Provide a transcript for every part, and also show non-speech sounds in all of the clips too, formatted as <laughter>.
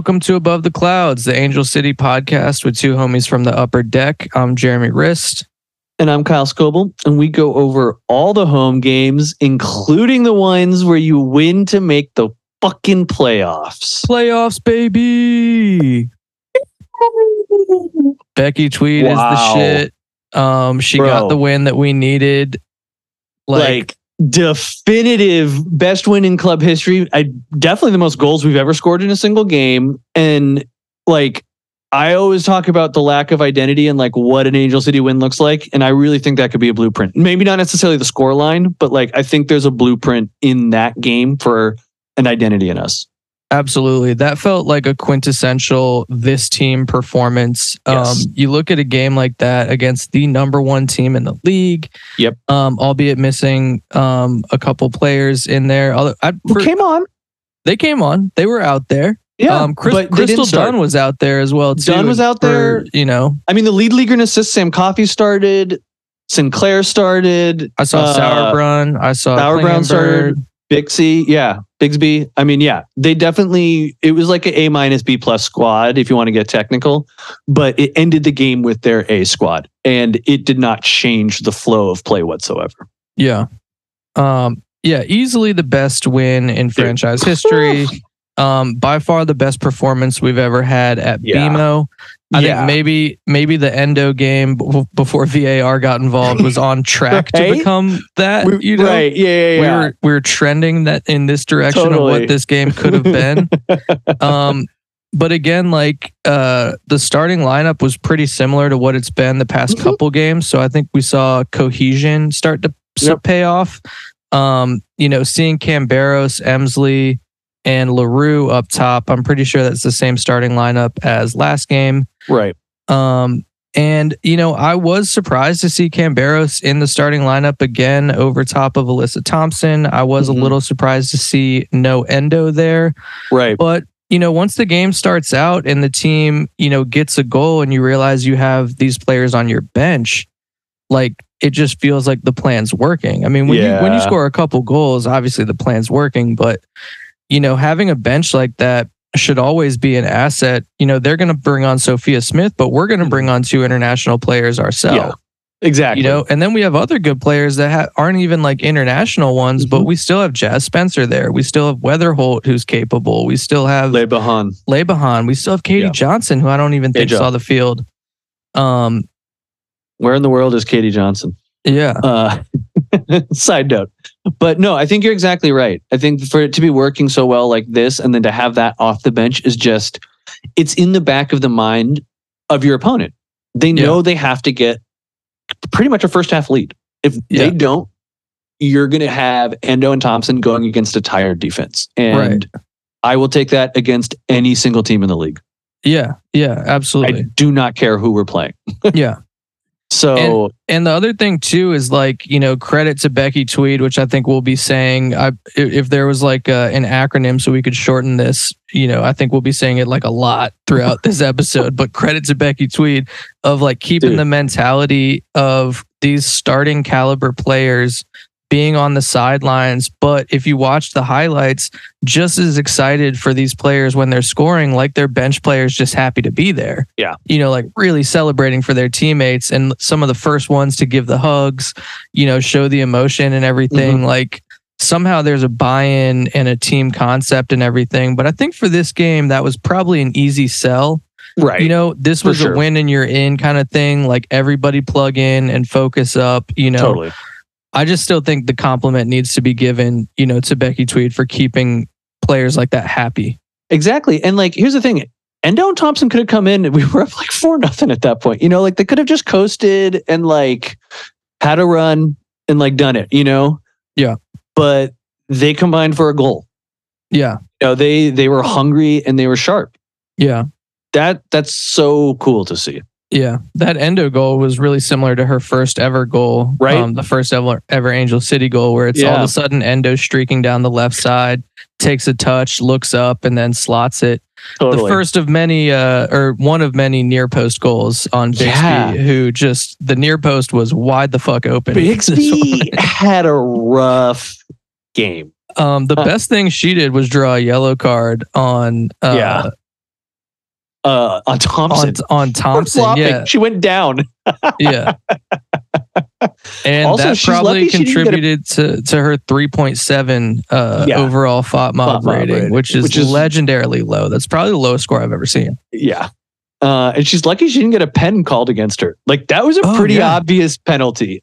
welcome to Above the Clouds, the Angel City podcast with two homies from the upper deck. I'm Jeremy Rist. And I'm Kyle Scoble, and we go over all the home games, including the ones where you win to make the fucking playoffs. Playoffs, baby. Becki Tweed is the shit. Um, she Bro. got the win that we needed. Like, Like, definitive best win in club history. I definitely the most goals we've ever scored in a single game. And like I always talk about the lack of identity and like what an Angel City win looks like. And I really think that could be a blueprint. Maybe not necessarily the score line, but like I think there's a blueprint in that game for an identity in us. Absolutely. That felt like a quintessential this team performance. Yes. Um, you look at a game like that against the number one team in the league. Yep. Um, albeit missing um a couple players in there. Although I, Who for- came on? they came on. They were out there. Yeah. um, Chris, but Crystal didn't. Dunn was out there as well. Too, Dunn was out for, there. You know, I mean, the lead leaguer and assist, Sam Coffey started. Sinclair started. I saw Uh, Sauerbrunn. I saw Sauerbrunn Klingenberg. started. Bixby, yeah, Bixby. I mean, yeah, they definitely. It was like an A minus B plus squad, if you want to get technical, but it ended the game with their A squad, and it did not change the flow of play whatsoever. Yeah. Um, yeah, easily the best win in franchise history. <laughs> Um, by far the best performance we've ever had at Yeah. BMO. I Yeah. think maybe maybe the Endo game b- before VAR got involved was on track to become that. We- you know, right? Yeah, yeah, we yeah. were we were trending that in this direction of what this game could have been. <laughs> um, but again, like uh, the starting lineup was pretty similar to what it's been the past Mhm. couple games. So I think we saw cohesion start to Yep. pay off. Um, you know, seeing Camberos, Emslie, and Leroux up top. I'm pretty sure that's the same starting lineup as last game. right. Um, and you know, I was surprised to see Camberos in the starting lineup again over top of Alyssa Thompson. I was Mhm. a little surprised to see no Endo there, Right. but you know, once the game starts out and the team, you know, gets a goal and you realize you have these players on your bench, like it just feels like the plan's working. I mean, when you when you score a couple goals, obviously the plan's working, but you know, having a bench like that should always be an asset. You know, they're going to bring on Sophia Smith, but we're going to bring on two international players ourselves. Yeah. Exactly. You know, and then we have other good players that ha- aren't even like international ones, but Mhm. we still have Jazz Spencer there. We still have Weatherholt, who's capable. We still have Le Bihan. Lebahan. We still have Katie Yeah. Johnson, who I don't even think Joe. saw the field. Um, Where in the world is Katie Johnson? yeah, Uh, <laughs> side note. But no, I think you're exactly right. I think for it to be working so well like this and then to have that off the bench is just, it's in the back of the mind of your opponent. They know they have to get pretty much a first half lead. If Yeah. they don't, you're going to have Endo and Thompson going against a tired defense. And I will take that against any single team in the league. yeah, yeah, Absolutely. I do not care who we're playing. <laughs> yeah. So, And the other thing too is like you know credit to Becki Tweed, which I think we'll be saying. I if there was like uh, an acronym so we could shorten this, you know, I think we'll be saying it like a lot throughout <laughs> this episode. But credit to Becki Tweed of like keeping Dude. the mentality of these starting caliber players being on the sidelines. But if you watch the highlights, just as excited for these players when they're scoring, like their bench players just happy to be there. Yeah. You know, like really celebrating for their teammates and some of the first ones to give the hugs, you know, show the emotion and everything. Mm-hmm. Like somehow there's a buy-in and a team concept and everything. But I think for this game, that was probably an easy sell. right. You know, this was sure. a win and you're in kind of thing. Like everybody plug in and focus up, you know. totally. I just still think the compliment needs to be given, you know, to Becki Tweed for keeping players like that happy. Exactly. And like, here's the thing. Endo and Thompson could have come in and we were up like four nothing at that point. You know, like they could have just coasted and like had a run and like done it, you know? Yeah. But they combined for a goal. Yeah. You know, they they were hungry and they were sharp. Yeah. That that's so cool to see. Yeah. That endo goal was really similar to her first ever goal. Right. Um, the first ever ever Angel City goal where it's all of a sudden endo streaking down the left side, takes a touch, looks up, and then slots it. Totally. The first of many uh or one of many near post goals on Bixby, Yeah. who just the near post was wide the fuck open. <laughs> Bixby had a rough game. Um, the Huh. best thing she did was draw a yellow card on uh, Yeah. Uh, on <laughs> Thompson. on, on Thompson. Yeah, She went down. <laughs> yeah. And Also, that probably lucky she didn't get a- contributed to, to her 3.7 uh, Yeah. overall FotMob FOT rating, rating, which is, which is- legendarily low. That's probably the lowest score I've ever seen. Yeah. Uh, and she's lucky she didn't get a pen called against her. Like that was a Oh, pretty yeah. obvious penalty.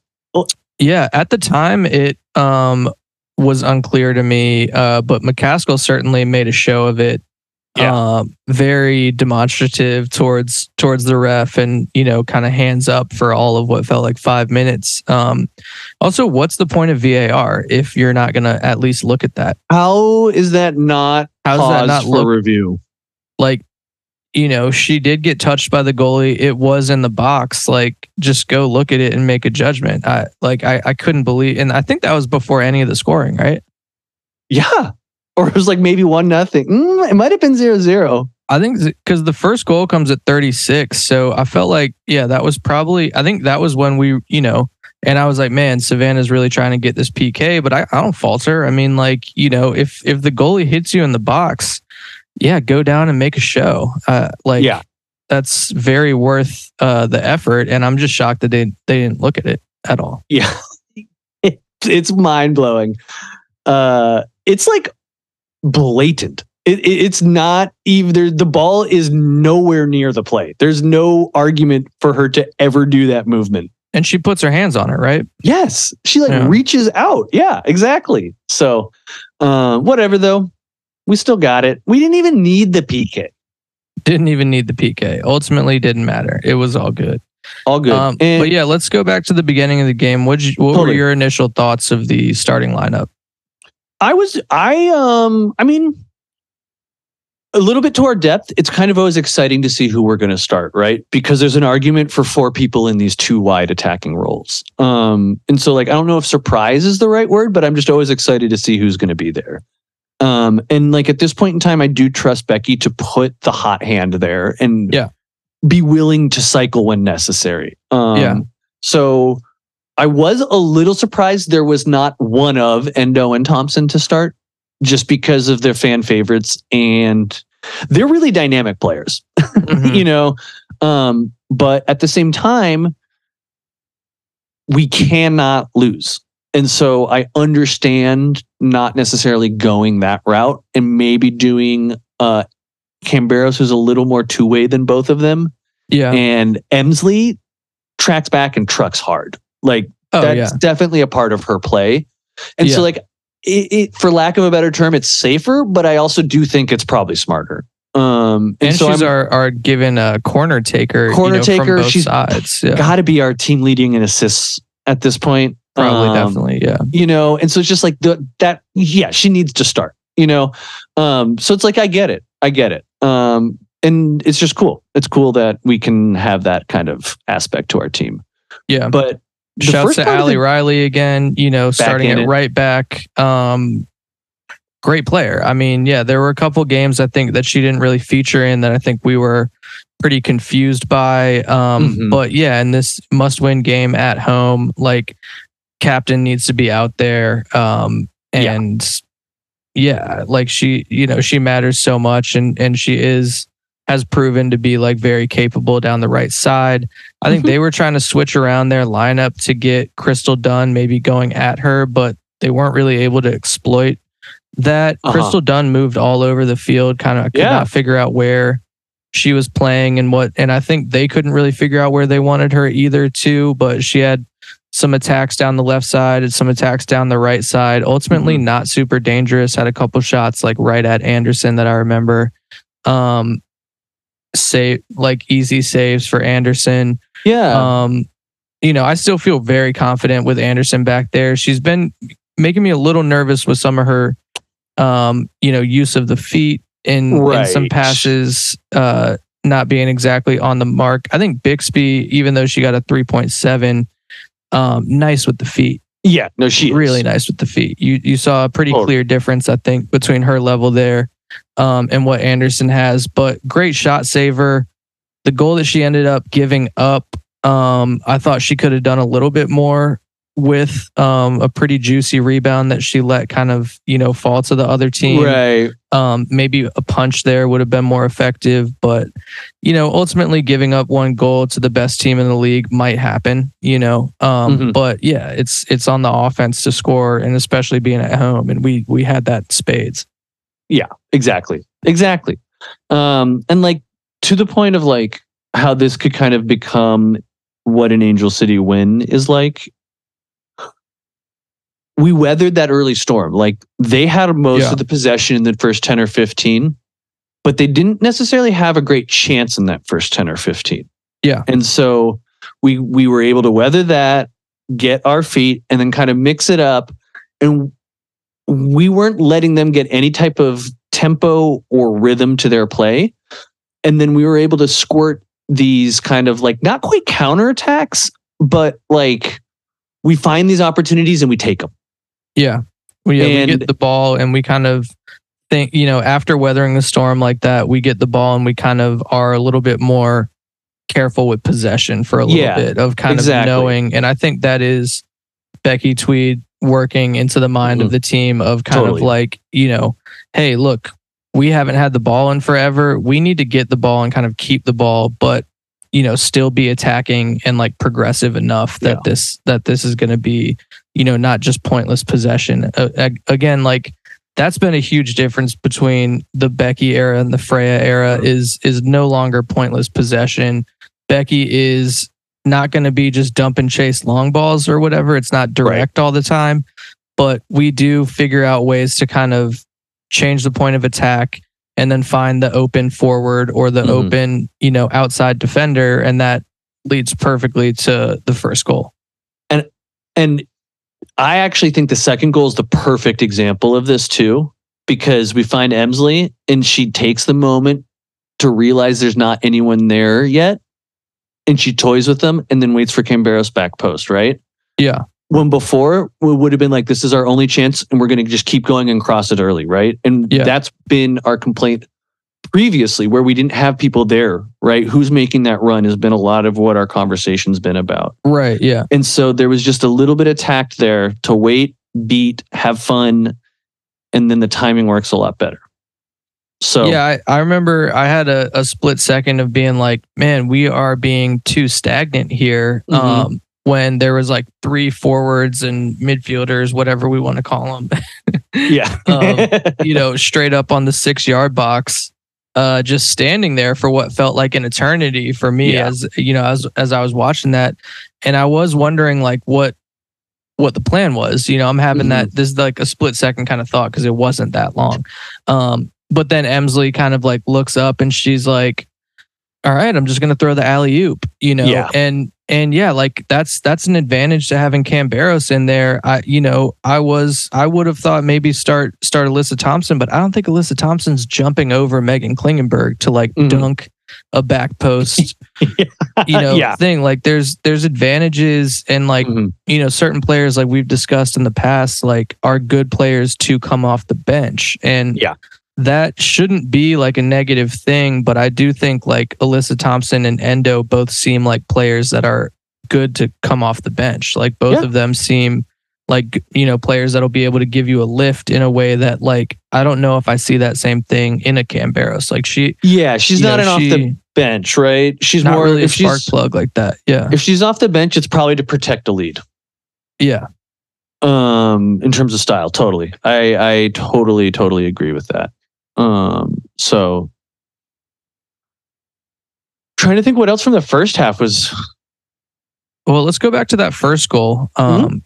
Yeah, at the time it um was unclear to me, uh, but McCaskill certainly made a show of it. Yeah. Um, very demonstrative towards towards the ref, and you know, kind of hands up for all of what felt like five minutes. Um, also, what's the point of VAR if you're not going to at least look at that? How is that not How does that not for look review? like? You know, she did get touched by the goalie. It was in the box. Like, just go look at it and make a judgment. I like, I, I couldn't believe, and I think that was before any of the scoring, right? Yeah. <laughs> Or it was like maybe one nothing. Mm, it might have been zero zero. I think because the first goal comes at 36. So I felt like, yeah, that was probably, I think that was when we, you know, and I was like, man, Savannah's really trying to get this PK, but I, I don't falter. I mean, like, you know, if if the goalie hits you in the box, yeah, go down and make a show. Uh, like, Yeah. that's very worth uh, the effort. And I'm just shocked that they, they didn't look at it at all. Yeah. <laughs> it's mind blowing. Uh, it's like blatant. It, it, it's not even there. The ball is nowhere near the play. There's no argument for her to ever do that movement. And she puts her hands on it, right? Yes, she like Yeah. reaches out. Yeah, exactly. So, uh, whatever though, we still got it. We didn't even need the PK. Didn't even need the PK. Ultimately, didn't matter. It was all good. All good. Um, but yeah, let's go back to the beginning of the game. What what were your initial thoughts of the starting lineup? I was I um I mean a little bit to our depth, it's kind of always exciting to see who we're going to start, right? Because there's an argument for four people in these two wide attacking roles. Um and so like I don't know if surprise is the right word, but I'm just always excited to see who's going to be there. Um and like at this point in time I do trust Becki to put the hot hand there and Yeah. be willing to cycle when necessary. Um Yeah. so I was a little surprised there was not one of Endo and Thompson to start just because of their fan favorites and they're really dynamic players, Mhm. <laughs> you know. Um, but at the same time, we cannot lose. And so I understand not necessarily going that route and maybe doing uh Camberos who's a little more two-way than both of them. yeah. And Emslie tracks back and trucks hard. Like oh that's yeah. definitely a part of her play. And so, like, it, it, for lack of a better term, it's safer, but I also do think it's probably smarter. Um, and, And so she's I'm our, our given a corner taker. Corner you know, taker, From both she's. Yeah. got to be our team leading in assists at this point. Probably, Um, definitely. Yeah. You know, and so it's just like the that. Yeah, she needs to start. You know, um, so it's like I get it, I get it. Um, and it's just cool. It's cool that we can have that kind of aspect to our team. Yeah. But Shouts to Ali the- Riley again, you know, starting at it. right back. Um, great player. I mean, yeah, there were a couple games I think that she didn't really feature in that I think we were pretty confused by. Um, Mhm. But yeah, in this must win game at home, like captain needs to be out there. Um, Yeah. and yeah. like she, you know, she matters so much and, and she is, has proven to be like very capable down the right side. I think Mhm. they were trying to switch around their lineup to get Crystal Dunn maybe going at her, but they weren't really able to exploit that. Uh-huh. Crystal Dunn moved all over the field, kind of could Yeah. not figure out where she was playing and what and I think they couldn't really figure out where they wanted her either too, but she had some attacks down the left side and some attacks down the right side. Ultimately Mhm. not super dangerous. Had a couple shots like right at Anderson that I remember. Um save like easy saves for Anderson. yeah, Um, you know, I still feel very confident with Anderson back there. She's been making me a little nervous with some of her, um, you know, use of the feet in, in some passes, uh, not being exactly on the mark. I think Bixby, even though she got a 3.7, um, nice with the feet, yeah. No, she is. really nice with the feet. You, you saw a pretty Totally. clear difference, I think, between her level there, um, and what Anderson has, but great shot saver. The goal that she ended up giving up, um, I thought she could have done a little bit more with um, a pretty juicy rebound that she let kind of you know fall to the other team. Right. Um, maybe a punch there would have been more effective, but you know, ultimately giving up one goal to the best team in the league might happen. You know, um, Mhm. but yeah, it's it's on the offense to score, and especially being at home, and we we had that spades. spades. Exactly. Exactly. Um, and like to the point of like how this could kind of become what an Angel City win is like. We weathered that early storm. Like they had most Yeah. of the possession in the first 10 or 15, but they didn't necessarily have a great chance in that first 10 or 15. Yeah. And so we we were able to weather that, get our feet, and then kind of mix it up. And we weren't letting them get any type of tempo or rhythm to their play. And then we were able to squirt these kind of like not quite counterattacks, but like we find these opportunities and we take them. Yeah, we, yeah, we get the ball, and we kind of think you know after weathering the storm like that, we get the ball, and we kind of are a little bit more careful with possession for a little Yeah, bit of kind exactly. of knowing, and I think that is Becki Tweed working into the mind of Mhm. the team of kind Totally. of like you know, hey, look, we haven't had the ball in forever. We need to get the ball and kind of keep the ball, but you know, still be attacking and like progressive enough that Yeah. this that this is going to be, you know, not just pointless possession. Uh, again, like that's been a huge difference between the Becki era and the Freya era. Is is no longer pointless possession. Becki is not going to be just dump and chase long balls or whatever. It's not direct all the time, but we do figure out ways to kind of change the point of attack and then find the open forward or the Mhm. open, you know, outside defender. And that leads perfectly to the first goal. And and I actually think the second goal is the perfect example of this too, because we find Emslie and she takes the moment to realize there's not anyone there yet. And she toys with them and then waits for Camberos back post, right? Yeah. When before we would have been like, this is our only chance and we're going to just keep going and cross it early, right? And Yeah. that's been our complaint previously where we didn't have people there, right? Who's making that run has been a lot of what our conversation's been about. Right. Yeah. And so there was just a little bit of tact there to wait, beat, have fun, and then the timing works a lot better. So Yeah, I, I remember I had a, a split second of being like, man, we are being too stagnant here. Mhm. Um, when there was like three forwards and midfielders, whatever we want to call them, <laughs> yeah, Um, <laughs> you know, straight up on the six yard box, uh, just standing there for what felt like an eternity for me Yeah. as you know, as as I was watching that. And I was wondering like what what the plan was. You know, I'm having Mhm. that this is like a split second kind of thought because it wasn't that long. Um, but then Emslie kind of like looks up and she's like, All right, I'm just gonna throw the alley oop, you know, Yeah. and and yeah, like that's that's an advantage to having Camberos in there. I you know, I was I would have thought maybe start start Alyssa Thompson, but I don't think Alyssa Thompson's jumping over Meghan Klingenberg to like Mhm. dunk a back post, <laughs> you know, Yeah. thing. Like there's there's advantages and like Mhm. you know certain players like we've discussed in the past like are good players to come off the bench and Yeah. That shouldn't be like a negative thing but i do think like alyssa thompson and endo both seem like players that are good to come off the bench like both Yeah. of them seem like you know players that'll be able to give you a lift in a way that like i don't know if i see that same thing in a camberos like she yeah, she's not know, an she- off the bench, right? She's more really a if spark she's plug like that yeah if she's off the bench, it's probably to protect a lead. yeah Um, in terms of style, totally. I I totally totally agree with that. Um, so trying to think what else from the first half was Well, let's go back to that first goal. Um,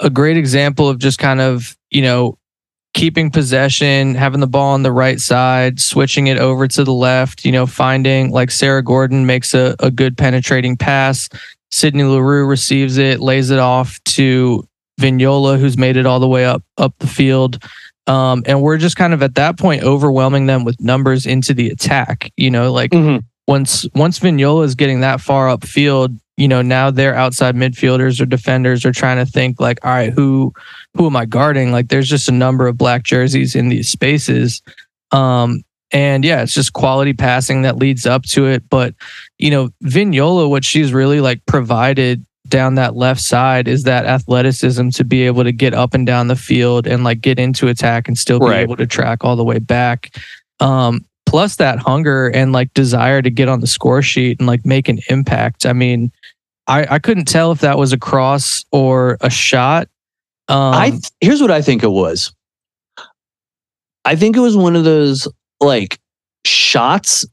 A great example of just kind of, you know, keeping possession, having the ball on the right side, switching it over to the left, you know, finding like Sarah Gorden makes a, a good penetrating pass. Sydney Leroux receives it, lays it off to Vignola, who's made it all the way up up the field. Um, and we're just kind of at that point overwhelming them with numbers into the attack. You know, like once once Vignola is getting that far upfield, you know, now their outside midfielders or defenders are trying to think like, all right, who who am I guarding? Like there's just a number of black jerseys in these spaces. Um and yeah, it's just quality passing that leads up to it. But, you know, Vignola, what she's really like provided down that left side is that athleticism to be able to get up and down the field and like get into attack and still be Right. able to track all the way back. Um, plus that hunger and like desire to get on the score sheet and like make an impact. I mean, I, I couldn't tell if that was a cross or a shot. Um, I th- here's what I think it was. I think it was one of those like shots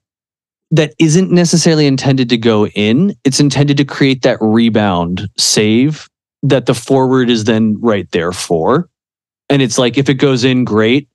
that isn't necessarily intended to go in. It's intended to create that rebound save that the forward is then right there for. And it's like if it goes in, great.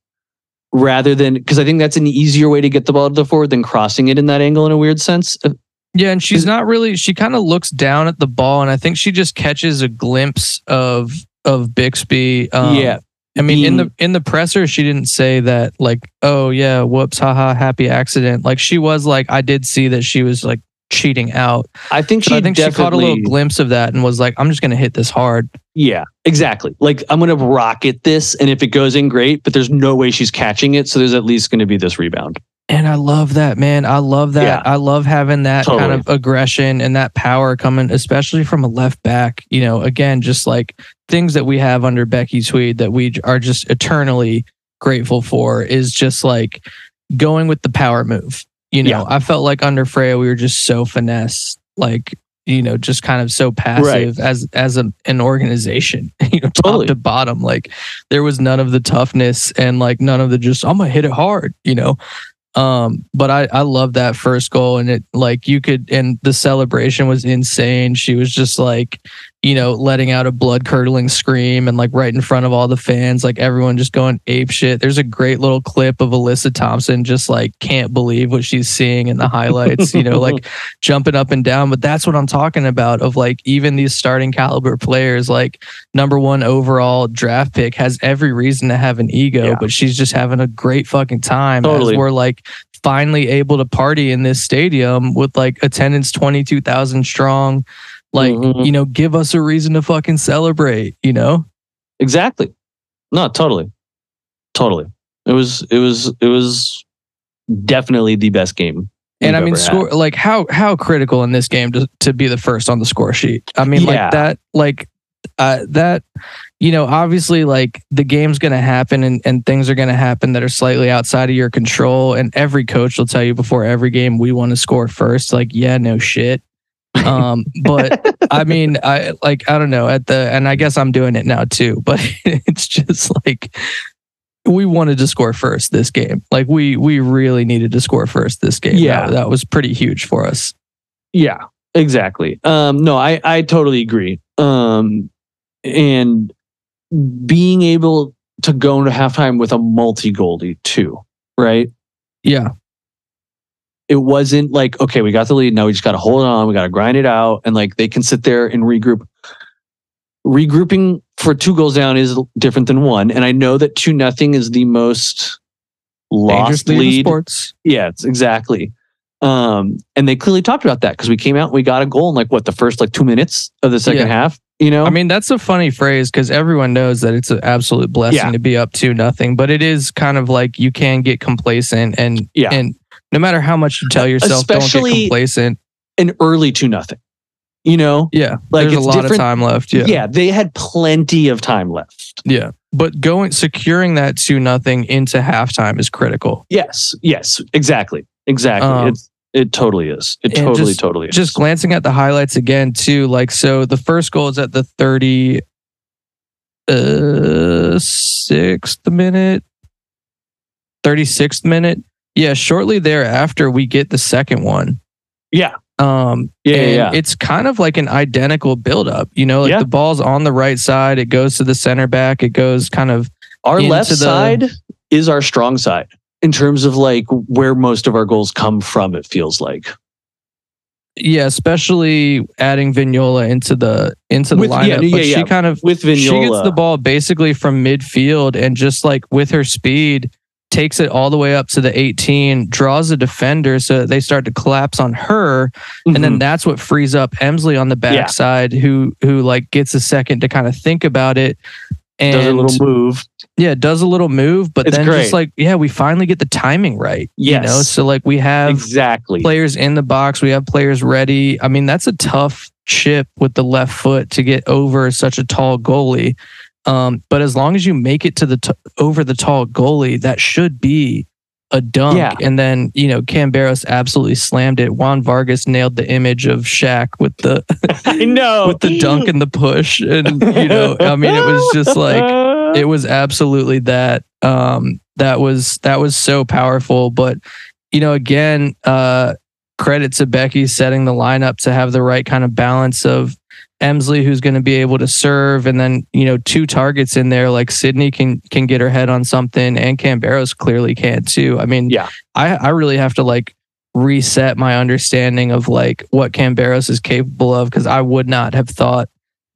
Rather than because I think that's an easier way to get the ball to the forward than crossing it in that angle in a weird sense. Uh, Yeah, and she's not really. She kind of looks down at the ball, and I think she just catches a glimpse of of Bixby. Um, yeah. I mean, in the in the presser, she didn't say that like, oh yeah, whoops, haha, happy accident. Like she was like, I did see that she was like cheating out. I think she I think she caught a little glimpse of that and was like, I'm just gonna hit this hard. Yeah, exactly. Like I'm going to rocket this, and if it goes in, great. But there's no way she's catching it, so there's at least going to be this rebound. And I love that, man. I love that. Yeah. I love having that kind of aggression and that power coming, especially from a left back. You know, again, just like things that we have under Becki Tweed that we are just eternally grateful for is just like going with the power move. You know, Yeah. I felt like under Freya, we were just so finesse, like, you know, just kind of so passive as as a, an organization, <laughs> you know, top Totally. to bottom. Like there was none of the toughness and like none of the just I'm gonna hit it hard, you know. Um, but I I love that first goal and it like you could and the celebration was insane. She was just like, you know, letting out a blood curdling scream and like right in front of all the fans, like everyone just going ape shit. There's a great little clip of Alyssa Thompson just like can't believe what she's seeing in the highlights, you know, like <laughs> jumping up and down. But that's what I'm talking about of like even these starting caliber players, like number one overall draft pick has every reason to have an ego, Yeah. but she's just having a great fucking time Totally. as we're like finally able to party in this stadium with like attendance 22,000 strong. Like, Mhm. you know, give us a reason to fucking celebrate, you know? Exactly. No, totally, totally. It was. It was. It was definitely the best game. And I mean, ever had. score like how how critical in this game to to be the first on the score sheet. I mean, Yeah. like that, like uh, that. You know, obviously, like the game's going to happen and, and things are going to happen that are slightly outside of your control. And every coach will tell you before every game, we want to score first. Like, yeah, no shit. Um, but I mean, I like I don't know at the and I guess I'm doing it now too. <laughs> But it's just like we wanted to score first this game. Like we we really needed to score first this game. Yeah. that, that was pretty huge for us. Yeah, exactly. Um, no, I I totally agree. Um, and being able to go into halftime with a multi goalie too, right? Yeah, It wasn't like okay, we got the lead. Now we just got to hold on. We got to grind it out, and like they can sit there and regroup. Regrouping for two goals down is different than one, and I know that two nothing is the most lost lead lead sports. Yeah, it's exactly. Um, and they clearly talked about that because we came out and we got a goal in like what the first like two minutes of the second Yeah. half. You know, I mean, that's a funny phrase because everyone knows that it's an absolute blessing Yeah. to be up to nothing. But it is kind of like you can get complacent, and Yeah. and no matter how much you tell yourself, don't get complacent. an early two nothing. You know, Yeah, like there's a lot of time left. Yeah. Yeah, they had plenty of time left. yeah. But going securing that to nothing into halftime is critical. Yes, yes, exactly, exactly. Um, it's it totally is. It totally, just- totally is. just glancing at the highlights again too like so the first goal is at the 30 uh sixth minute 36th minute yeah shortly thereafter we get the second one yeah, um yeah, yeah, it's kind of like an identical buildup you know like Yeah. the ball's on the right side it goes to the center back it goes kind of Our left the- side is our strong side in terms of like where most of our goals come from. It feels like. yeah especially adding vignola into the into the With- lineup yeah, but yeah, she yeah. kind of with Vignola. She gets the ball basically from midfield and just like with her speed, takes it all the way up to the 18, draws a defender so that they start to collapse on her. And then Mhm. that's what frees up Emslie on the Yeah. backside, who who like gets a second to kind of think about it. And does a little move. yeah, does a little move, but It's then great. just like, yeah, we finally get the timing right. You know, Yes. so like we have Exactly. players in the box, we have players ready. I mean, that's a tough chip with the left foot to get over such a tall goalie. Um, but as long as you make it to the t- over the tall goalie, that should be a dunk. Yeah. And then you know Camberos absolutely slammed it. Juan Vargas nailed the image of Shaq with the <laughs> I know with the dunk and the push, and you know, I mean, it was just like <laughs> it was absolutely that. Um, that was that was so powerful. But you know, again, uh, credit to Becki setting the lineup to have the right kind of balance of Emslie, who's going to be able to serve, and then you know two targets in there like Sydney can can get her head on something, and Camberos clearly can too. I mean, Yeah. I I really have to like reset my understanding of like what Camberos is capable of because I would not have thought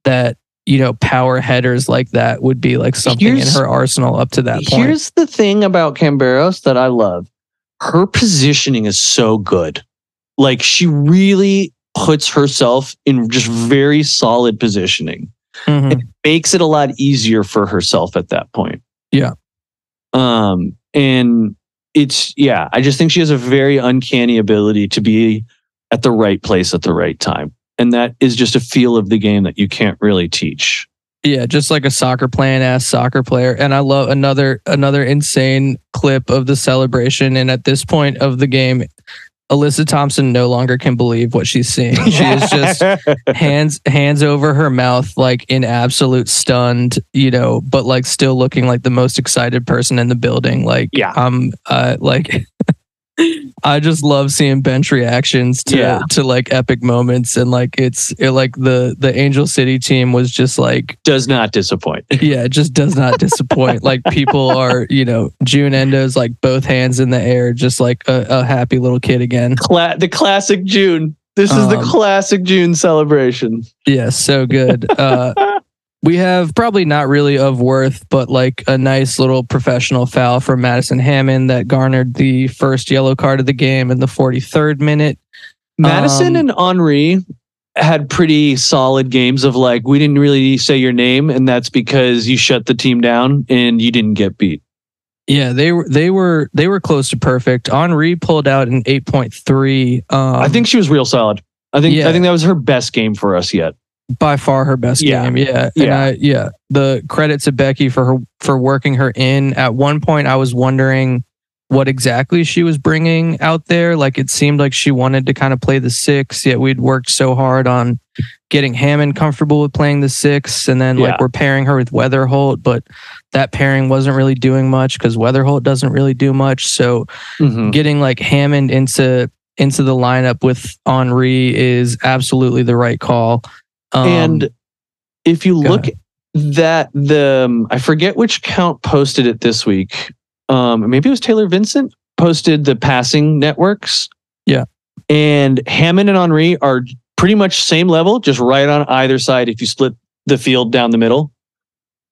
that you know power headers like that would be like something Here's- in her arsenal up to that point. Here's the thing about Camberos that I love. Her positioning is so good. Like she really puts herself in just very solid positioning. Mhm. It makes it a lot easier for herself at that point. Yeah. Um and it's yeah, I just think she has a very uncanny ability to be at the right place at the right time. And that is just a feel of the game that you can't really teach. Yeah, just like a soccer playing ass soccer player. And I love another another insane clip of the celebration. And at this point of the game, Alyssa Thompson no longer can believe what she's seeing. <laughs> She is just <laughs> hands hands over her mouth, like in absolute stunned, you know, but like still looking like the most excited person in the building. Like Yeah. I'm uh like <laughs> I just love seeing bench reactions to Yeah. to like epic moments and like it's it, like the the Angel City team was just like does not disappoint. <laughs> yeah, it just does not disappoint. <laughs> like people are, you know, Jun Endo's like both hands in the air, just like a, a happy little kid again. Cla- the classic Jun. This is the Um, classic Jun celebration. Yeah, so good. Uh, <laughs> we have probably not really of worth, but like a nice little professional foul from Madison Hammond that garnered the first yellow card of the game in the 43rd minute. Madison Um, and Henry had pretty solid games of like, we didn't really say your name, and that's because you shut the team down and you didn't get beat. Yeah, they were they were they were close to perfect. Henry pulled out an 8.3. Um, I think she was real solid. I think yeah. I think that was her best game for us yet. By far her best Yeah. game. Yeah. And Yeah. I, yeah. The credit to Becki for her for working her in. At one point I was wondering what exactly she was bringing out there. Like it seemed like she wanted to kind of play the six, yet we'd worked so hard on getting Hammond comfortable with playing the six. And then Yeah. like we're pairing her with Weatherholt, but that pairing wasn't really doing much because Weatherholt doesn't really do much. So Mhm. getting like Hammond into into the lineup with Henry is absolutely the right call. Um, and if you look at that the um, I forget which count posted it this week. Um, maybe it was Taylor Vincent posted the passing networks. Yeah. And Hammond and Henry are pretty much same level, just right on either side if you split the field down the middle.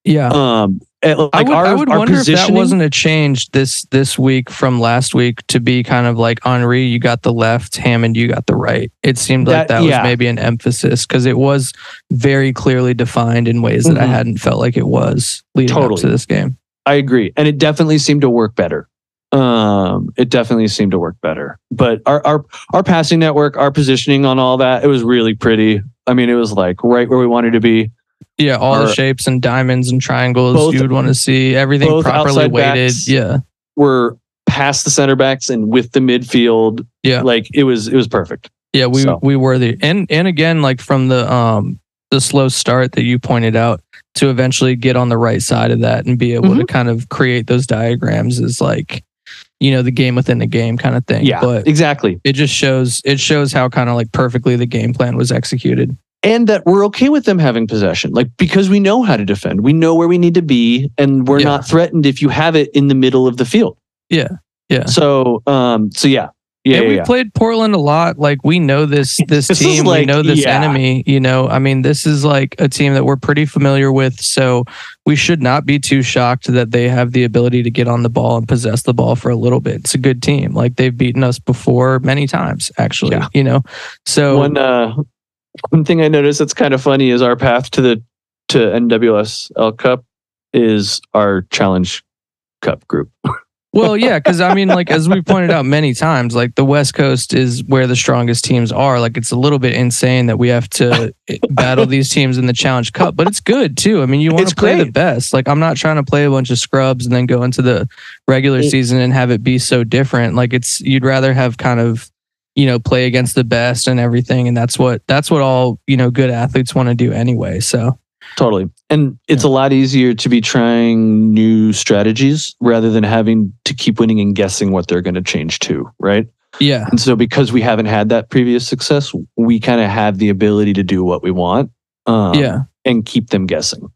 yeah, Um, like I would, our, I would wonder if that wasn't a change this this week from last week to be kind of like Henry, you got the left, Hammond, you got the right. It seemed like That- that, yeah. was maybe an emphasis because it was very clearly defined in ways that I Mhm. hadn't felt like it was leading up to this game. I agree. And it definitely seemed to work better. Um, it definitely seemed to work better. But our our our passing network, our positioning on all that, it was really pretty. I mean, it was like right where we wanted to be. Yeah, all the shapes and diamonds and triangles Both- you would want to see, everything properly weighted. Yeah. We're past the center backs and with the midfield. Yeah. Like it was it was perfect. Yeah, we So. we were the and and again like from the um the slow start that you pointed out to eventually get on the right side of that and be able Mm-hmm. to kind of create those diagrams is like you know the game within the game kind of thing. Yeah. but exactly. it just shows it shows how kind of like perfectly the game plan was executed. And that we're okay with them having possession. Like because we know how to defend. We know where we need to be and we're Yeah. not threatened if you have it in the middle of the field. Yeah, yeah. So um so yeah. Yeah. and yeah, we yeah. played Portland a lot. Like we know this <laughs> this, This is team, we know this yeah. enemy. You know, I mean, this is like a team that we're pretty familiar with. So we should not be too shocked that they have the ability to get on the ball and possess the ball for a little bit. It's a good team. Like they've beaten us before many times, actually. Yeah. You know, so one uh one thing I noticed that's kind of funny is our path to the to NWSL Cup is our Challenge Cup group. <laughs> Well, yeah, because I mean, like as we pointed out many times, like the West Coast is where the strongest teams are. Like it's a little bit insane that we have to <laughs> battle these teams in the Challenge Cup, but it's good too. I mean, you want to play the best. Like I'm not trying to play a bunch of scrubs and then go into the regular It- season and have it be so different. Like it's you'd rather have kind of you know play against the best and everything, and that's what that's what all you know good athletes want to do anyway. So Totally. And it's a lot easier to be trying new strategies rather than having to keep winning and guessing what they're going to change to, right? yeah, And so because we haven't had that previous success, we kind of have the ability to do what we want. Um, yeah. And keep them guessing.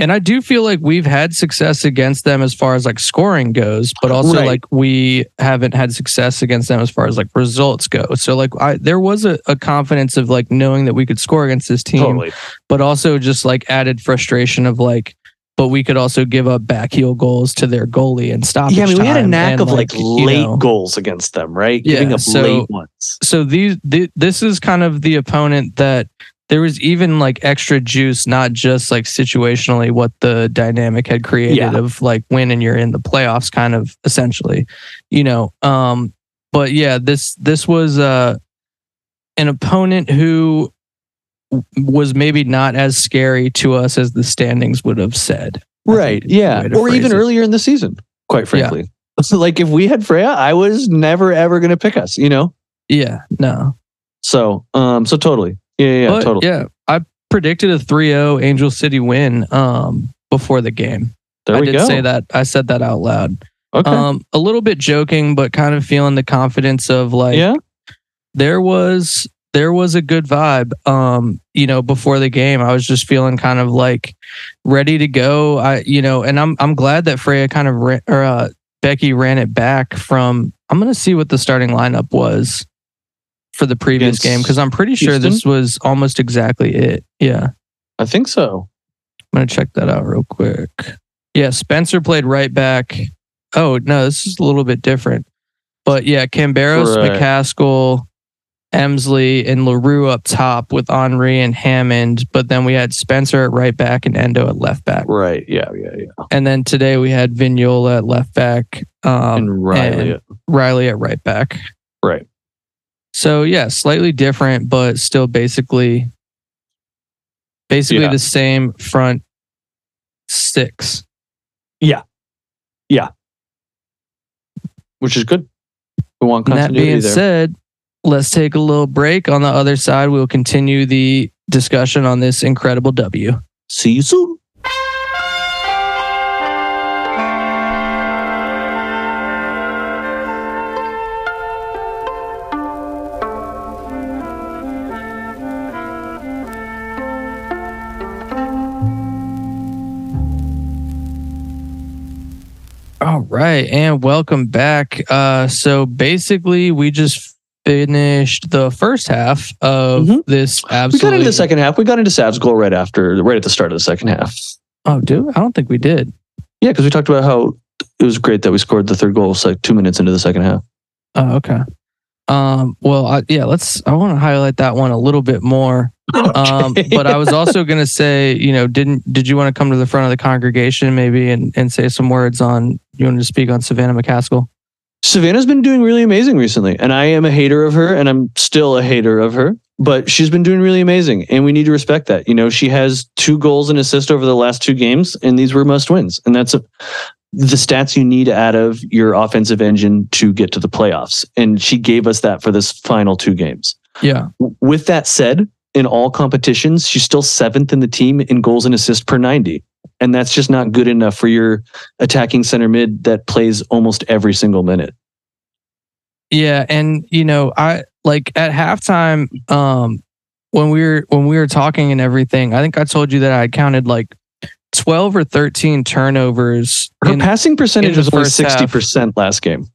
And I do feel like we've had success against them as far as like scoring goes, but also Right. like we haven't had success against them as far as like results go. So like I there was a, a confidence of like knowing that we could score against this team, Totally. but also just like added frustration of like, but we could also give up back heel goals to their goalie and stop. Yeah, I mean, we had a knack of like, late goals against them, right? Yeah, Giving up so- late ones. so these th- this is kind of the opponent that there was even like extra juice not just like situationally what the dynamic had created Yeah. of like when and you're in the playoffs kind of essentially you know um but yeah this this was uh an opponent who was maybe not as scary to us as the standings would have said Right. think is the Yeah. Or even it. earlier in the season, quite frankly. So <laughs> like if we had Freya, I was never ever going to pick us, you know? yeah no So, um, so totally. Yeah, yeah, but totally. yeah i predicted a 3-0 angel city win um before the game There I did go. say that. I said that out loud. Okay. Um, a little bit joking, but kind of feeling the confidence of like yeah. there was there was a good vibe. Um, you know, before the game, I was just feeling kind of like ready to go. I, you know, and I'm I'm glad that Freya kind of ran, or uh, Becki ran it back from. I'm gonna see what the starting lineup was for the previous Against game because I'm pretty sure Houston? this was almost exactly it. Yeah. I think so. I'm gonna check that out real quick. Yeah, Spencer played right back. Oh no, this is a little bit different. But yeah, Camberos, Right. McCaskill, Emslie, and Leroux up top with Henry and Hammond. But then we had Spencer at right back and Endo at left back. Right. Yeah, yeah, yeah. And then today we had Vignola at left back, um, and Riley. and- Riley at right back. right. So yeah, slightly different, but still basically basically Yeah. the same front six. Yeah. Yeah. Which is good. We want And that being there. said, let's take a little break. On the other side, we'll continue the discussion on this incredible W. See you soon. Right, and welcome back. Uh, so basically, we just finished the first half of Mhm. this We got into the second half. We got into Sav's goal right after, right at the start of the second half. oh, dude, I don't think we did. Yeah, because we talked about how it was great that we scored the third goal like two minutes into the second half. Oh, okay. Um, well, I, yeah, let's. I want to highlight that one a little bit more. Um, but I was also going to say, you know, didn't did you want to come to the front of the congregation maybe and and say some words on? You wanted to speak on Savannah McCaskill? Savannah's been doing really amazing recently, and I am a hater of her, and I'm still a hater of her. But she's been doing really amazing, and we need to respect that. You know, she has two goals and assist over the last two games, and these were must wins, and that's a, the stats you need out of your offensive engine to get to the playoffs. And she gave us that for this final two games. Yeah, With that said, in all competitions, she's still seventh in the team in goals and assists per 90. And that's just not good enough for your attacking center mid that plays almost every single minute. yeah, and you know, I like at halftime, um, when we were when we were talking and everything. I think I told you that I counted like twelve or thirteen turnovers. Her in- passing percentage was only sixty percent last game.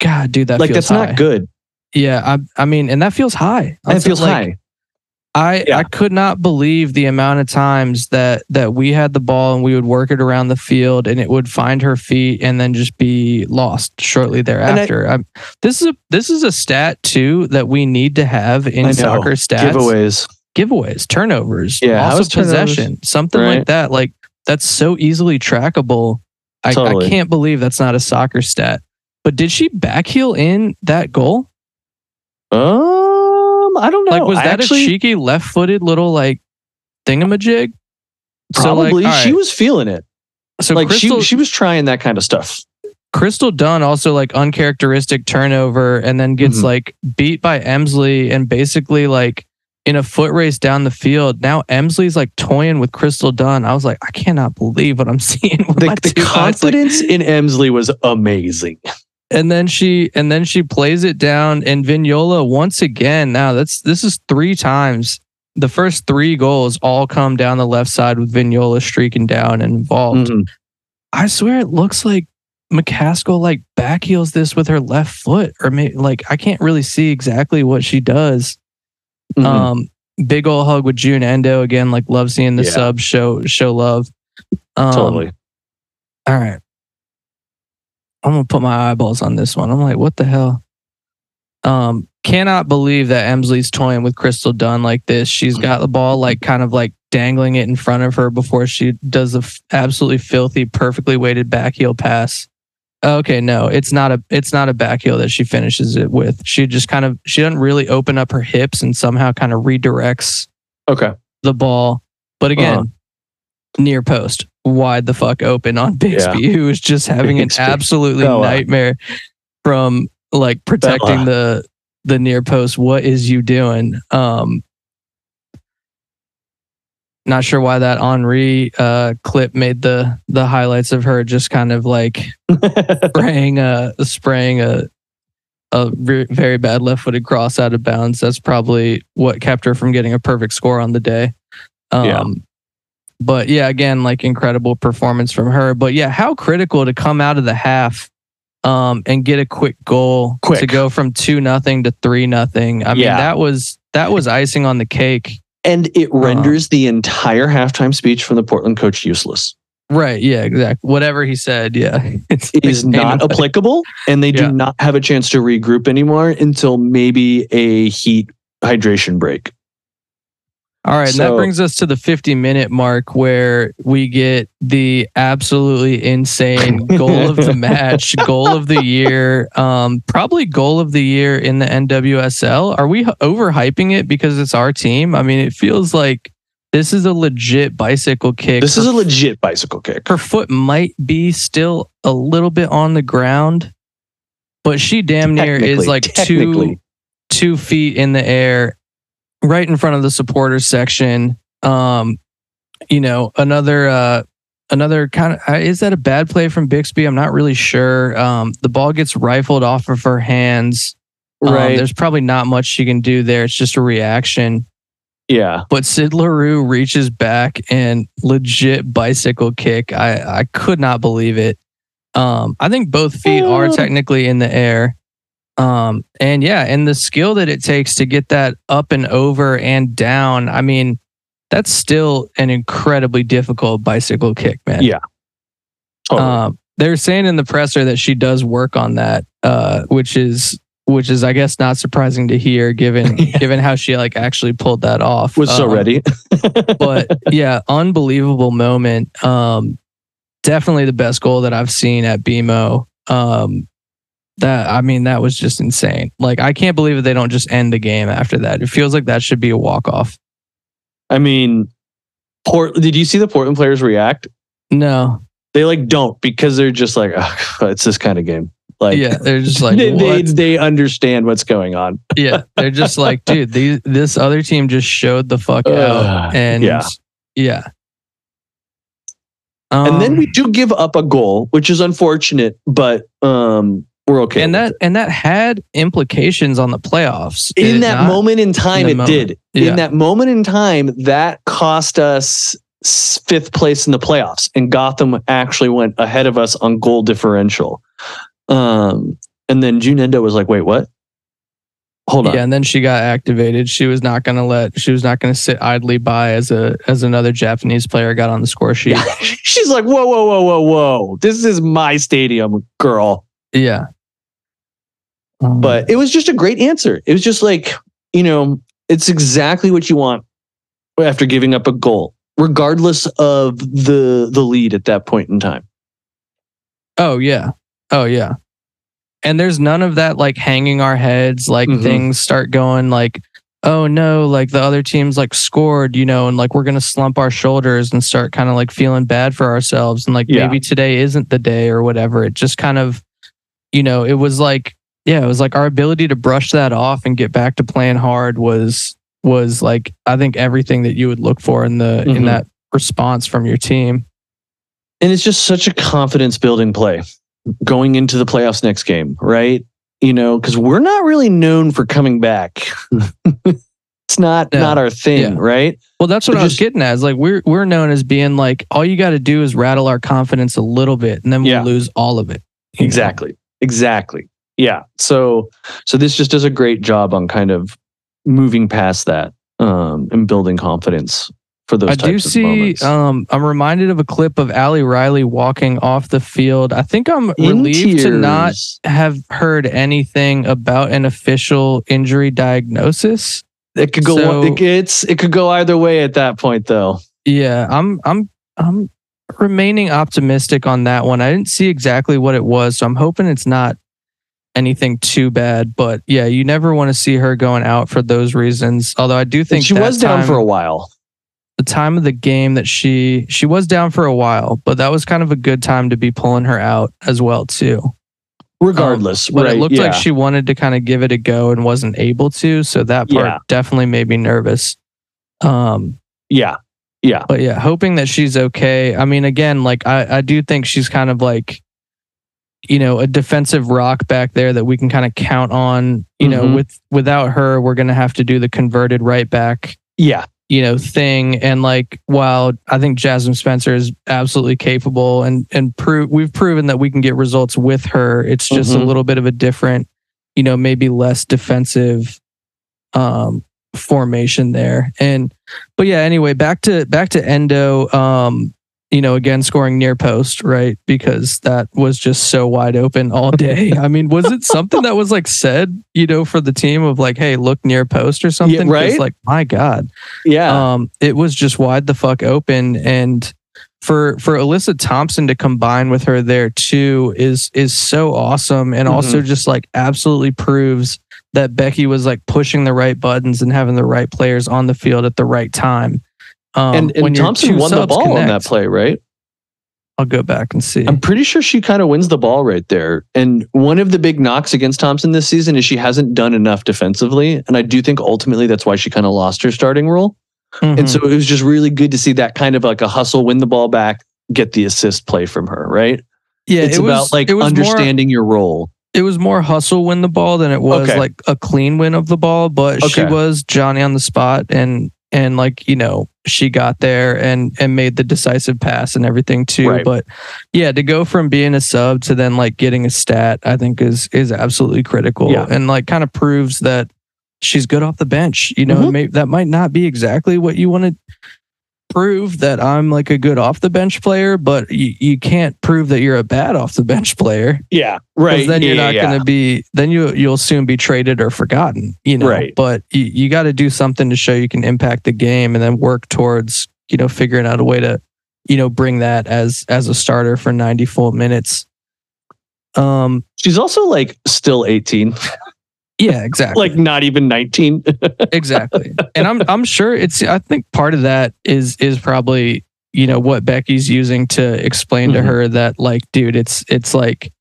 God, dude, that like feels that's high. not good. Yeah, I I mean, and that feels high. That feels like, high. I Yeah. I could not believe the amount of times that that we had the ball and we would work it around the field and it would find her feet and then just be lost shortly thereafter. I'm, this is a this is a stat too that we need to have in soccer stats. Giveaways. giveaves, turnovers, Yeah, loss of possession, something Right. like that. Like that's so easily trackable. I, Totally. I can't believe that's not a soccer stat. But did she backheel in that goal? I don't know. Like, was I that actually, a cheeky left-footed little like thingamajig? Probably. So, like, all she was feeling it. So like Crystal, she she was trying that kind of stuff. Crystal Dunn also like uncharacteristic turnover and then gets Mhm. like beat by Emslie and basically like in a foot race down the field. Now Emslie's like toying with Crystal Dunn. I was like, I cannot believe what I'm <laughs> seeing. The, the eyes. Like, confidence in Emslie was amazing. And then she and then she plays it down and Vignola once again. Now that's this is three times. The first three goals all come down the left side with Vignola streaking down and involved. Mhm. I swear it looks like McCaskill like backheels this with her left foot, or maybe like I can't really see exactly what she does. Mhm. Um, big old hug with Jun Endo again. Like love seeing the Yeah. sub show show love. Um, totally. All right, I'm gonna put my eyeballs on this one. I'm like, what the hell? Um, cannot believe that Emslie's toying with Crystal Dunn like this. She's got the ball like kind of like dangling it in front of her before she does the f- absolutely filthy, perfectly weighted backheel pass. Okay, no, it's not a it's not a backheel that she finishes it with. She just kind of she doesn't really open up her hips and somehow kind of redirects Okay. the ball. But again, Uh-huh. near post, wide the fuck open on <laughs> Bixby, who is just having an absolutely Bella. nightmare from like protecting the the near post. What is you doing? Um not sure why that Henry uh clip made the the highlights of her just kind of like <laughs> spraying a spraying a a ve- very bad left-footed cross out of bounds. That's probably what kept her from getting a perfect score on the day. Um, Yeah. But yeah, again, like incredible performance from her. But yeah, how critical to come out of the half um, and get a quick goal Quick. to go from two nothing to three nothing. I mean, that was that was icing on the cake. and it Uh-huh. renders the entire halftime speech from the Portland coach useless. Right. Yeah. Exactly. Whatever he said. Yeah. <laughs> It's It is not applicable, and they do not have a chance to regroup anymore until maybe a heat hydration break. All right, and that brings us to the 50 minute mark where we get the absolutely insane <laughs> goal of the match, goal of the year, um, probably goal of the year in the NWSL. Are we overhyping it because it's our team? I mean, it feels like this is a legit bicycle kick. This her, is a legit bicycle kick. her foot might be still a little bit on the ground, but she damn near is like two two feet in the air, right in front of the supporters section. Um, you know, another uh another kind of uh, is that a bad play from Bixby? I'm not really sure. Um, the ball gets rifled off of her hands. Um, right. there's probably not much she can do there. It's just a reaction. yeah. But Sid Leroux reaches back and legit bicycle kick. I I could not believe it. Um, I think both feet are technically in the air. Um, and yeah, and the skill that it takes to get that up and over and down. I mean, that's still an incredibly difficult bicycle kick, man. Yeah. Totally. Um, they're saying in the presser that she does work on that, uh, which is which is I guess not surprising to hear given <laughs> Yeah. given how she like actually pulled that off. was so Um, ready. <laughs> but yeah, unbelievable moment. Um, definitely the best goal that I've seen at BMO. Um, that I mean, that was just insane. Like I can't believe that they don't just end the game after that. It feels like that should be a walk off. I mean, Port. Did you see the Portland players react? No, They like don't because they're just like, "Ugh, it's this kind of game. Like, yeah, they're just like <laughs> they, they they understand what's going on. <laughs> yeah, they're just like, dude, these this other team just showed the fuck Ugh, out, and yeah. yeah. and then Um, we do give up a goal, which is unfortunate, but um, we're okay. and that it. and that had implications on the playoffs. In that not? moment in time, the it moment. did. Yeah. In that moment in time, that cost us fifth place in the playoffs, and Gotham actually went ahead of us on goal differential. Um, and then Jun Endo was like, "Wait, what? Hold on." Yeah, and then she got activated. She was not going to let. She was not going to sit idly by as a as another Japanese player got on the score sheet. <laughs> She's like, "Whoa, whoa, whoa, whoa, whoa! This is my stadium, girl." Yeah. Um, But it was just a great answer. It was just like, you know, it's exactly what you want after giving up a goal, regardless of the the lead at that point in time. Oh yeah. Oh yeah. And there's none of that like hanging our heads, like Mhm. things start going like, oh no, like the other team's like scored, you know, and like we're gonna slump our shoulders and start kind of like feeling bad for ourselves. And like Yeah. maybe today isn't the day or whatever. It just kind of, you know, it was like, yeah, it was like our ability to brush that off and get back to playing hard was was like I think everything that you would look for in the in Mhm. that response from your team. And it's just such a confidence building play going into the playoffs next game, right? You know, because we're not really known for coming back. <laughs> it's not Yeah. not our thing, Yeah. right? Well, that's what I was just- getting at. Is like we're we're known as being like all you got to do is rattle our confidence a little bit, and then we'll Yeah. lose all of it. Exactly, know? Exactly. Yeah. So so this just does a great job on kind of moving past that um and building confidence for those I do see. moments. Um, I'm reminded of a clip of Ali Riley walking off the field. I think I'm In relieved to not have heard anything about an official injury diagnosis. it could go so- it, it's it could go either way at that point though. Yeah, I'm I'm I'm remaining optimistic on that one. I didn't see exactly what it was, so I'm hoping it's not anything too bad. But yeah, you never want to see her going out for those reasons. Although I do And think she that was down time- for a while. the time of the game that she she was down for a while, but that was kind of a good time to be pulling her out as well too. Regardless, But right? it looked yeah. like she wanted to kind of give it a go and wasn't able to, so that part Yeah. definitely made me nervous. Um, yeah. Yeah. but yeah, hoping that she's okay. I mean, again, like I, I do think she's kind of like, you know, a defensive rock back there that we can kind of count on. You know, Mhm. with without her, we're gonna have to do the converted right back, Yeah. you know, thing. And like, while I think Jasmyne Spencer is absolutely capable and and prove we've proven that we can get results with her. It's just a Mhm. little bit of a different, you know, maybe less defensive um formation there. And but yeah, anyway, back to back to Endo. Um, you know, again scoring near post, right? Because that was just so wide open all day. <laughs> I mean, was it something that was like said, you know, for the team of like, hey, look near post or something? 'Cause, right? Like, my God. Yeah. Um, it was just wide the fuck open. And for for Alyssa Thompson to combine with her there too is is so awesome and also Mm-hmm. just like absolutely proves that Becki was like pushing the right buttons and having the right players on the field at the right time. Um, and when and Thompson won the ball on that play, right? I'll go back and see. I'm pretty sure she kind of wins the ball right there. And one of the big knocks against Thompson this season is she hasn't done enough defensively. And I do think ultimately that's why she kind of lost her starting role. Mhm. And so it was just really good to see that kind of like a hustle, win the ball back, get the assist play from her, right? yeah, it's it was, about like it was More, understanding your role. it was more hustle win the ball than it was Okay. like a clean win of the ball. But she was Johnny on the spot and and like you know she got there and and made the decisive pass and everything too. Right. But yeah, to go from being a sub to then like getting a stat, I think is is absolutely critical Yeah. and like kind of proves that she's good off the bench. You know, Mhm. may, that might not be exactly what you want to prove that I'm like a good off the bench player, but you, you can't prove that you're a bad off the bench player. Yeah, Right. Then you're Yeah, not yeah, going to be. Then you you'll soon be traded or forgotten. You know. Right. But you, you got to do something to show you can impact the game, and then work towards you know figuring out a way to you know bring that as as a starter for 90 full minutes. Um. She's also like still 18, <laughs> Yeah. Exactly. like not even 19. <laughs> exactly. And I'm I'm sure it's. I think part of that is is probably you know what Becki's using to explain to Mhm. her that like, dude, it's it's like.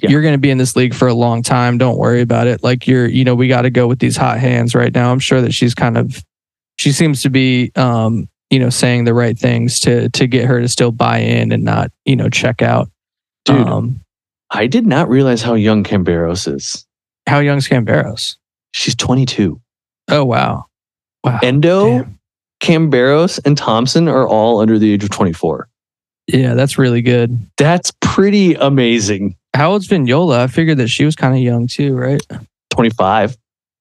Yeah. You're going to be in this league for a long time. Don't worry about it. Like you're, you know, we got to go with these hot hands right now. I'm sure that she's kind of, she seems to be, um, you know, saying the right things to to get her to still buy in and not, you know, check out. Dude, um, I did not realize how young Camberos is. How young's Camberos? She's 22. Oh wow, wow. Endo, Damn. Camberos, and Thompson are all under the age of 24. Yeah, that's really good. That's pretty amazing. How old's Vignola? I figured that she was kind of young too, right? 25.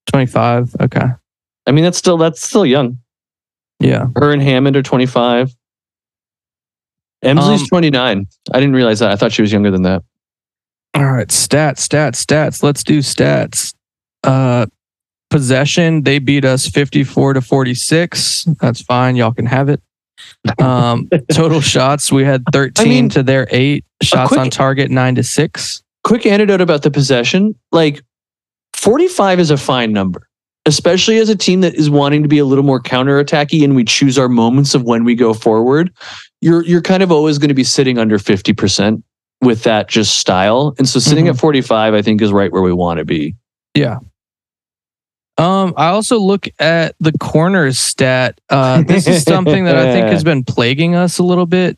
25. Okay. I mean, that's still that's still young. Yeah. Her and Hammond are 25. Emslie's Um, 29. I didn't realize that. I thought she was younger than that. All right. Stats, stats, stats. Let's do stats. Uh possession, they beat us 54 to 46. That's fine. Y'all can have it. Um, <laughs> total shots, we had 13 mean, to their eight. Shots quick- on target, nine to six. quick anecdote about the possession like 45 is a fine number especially as a team that is wanting to be a little more counterattacky and we choose our moments of when we go forward you're you're kind of always going to be sitting under 50% with that just style and so sitting Mhm. at 45 i think is right where we want to be Yeah. Um, I also look at the corners stat. Uh, this is something that I think has <laughs> been plaguing us a little bit.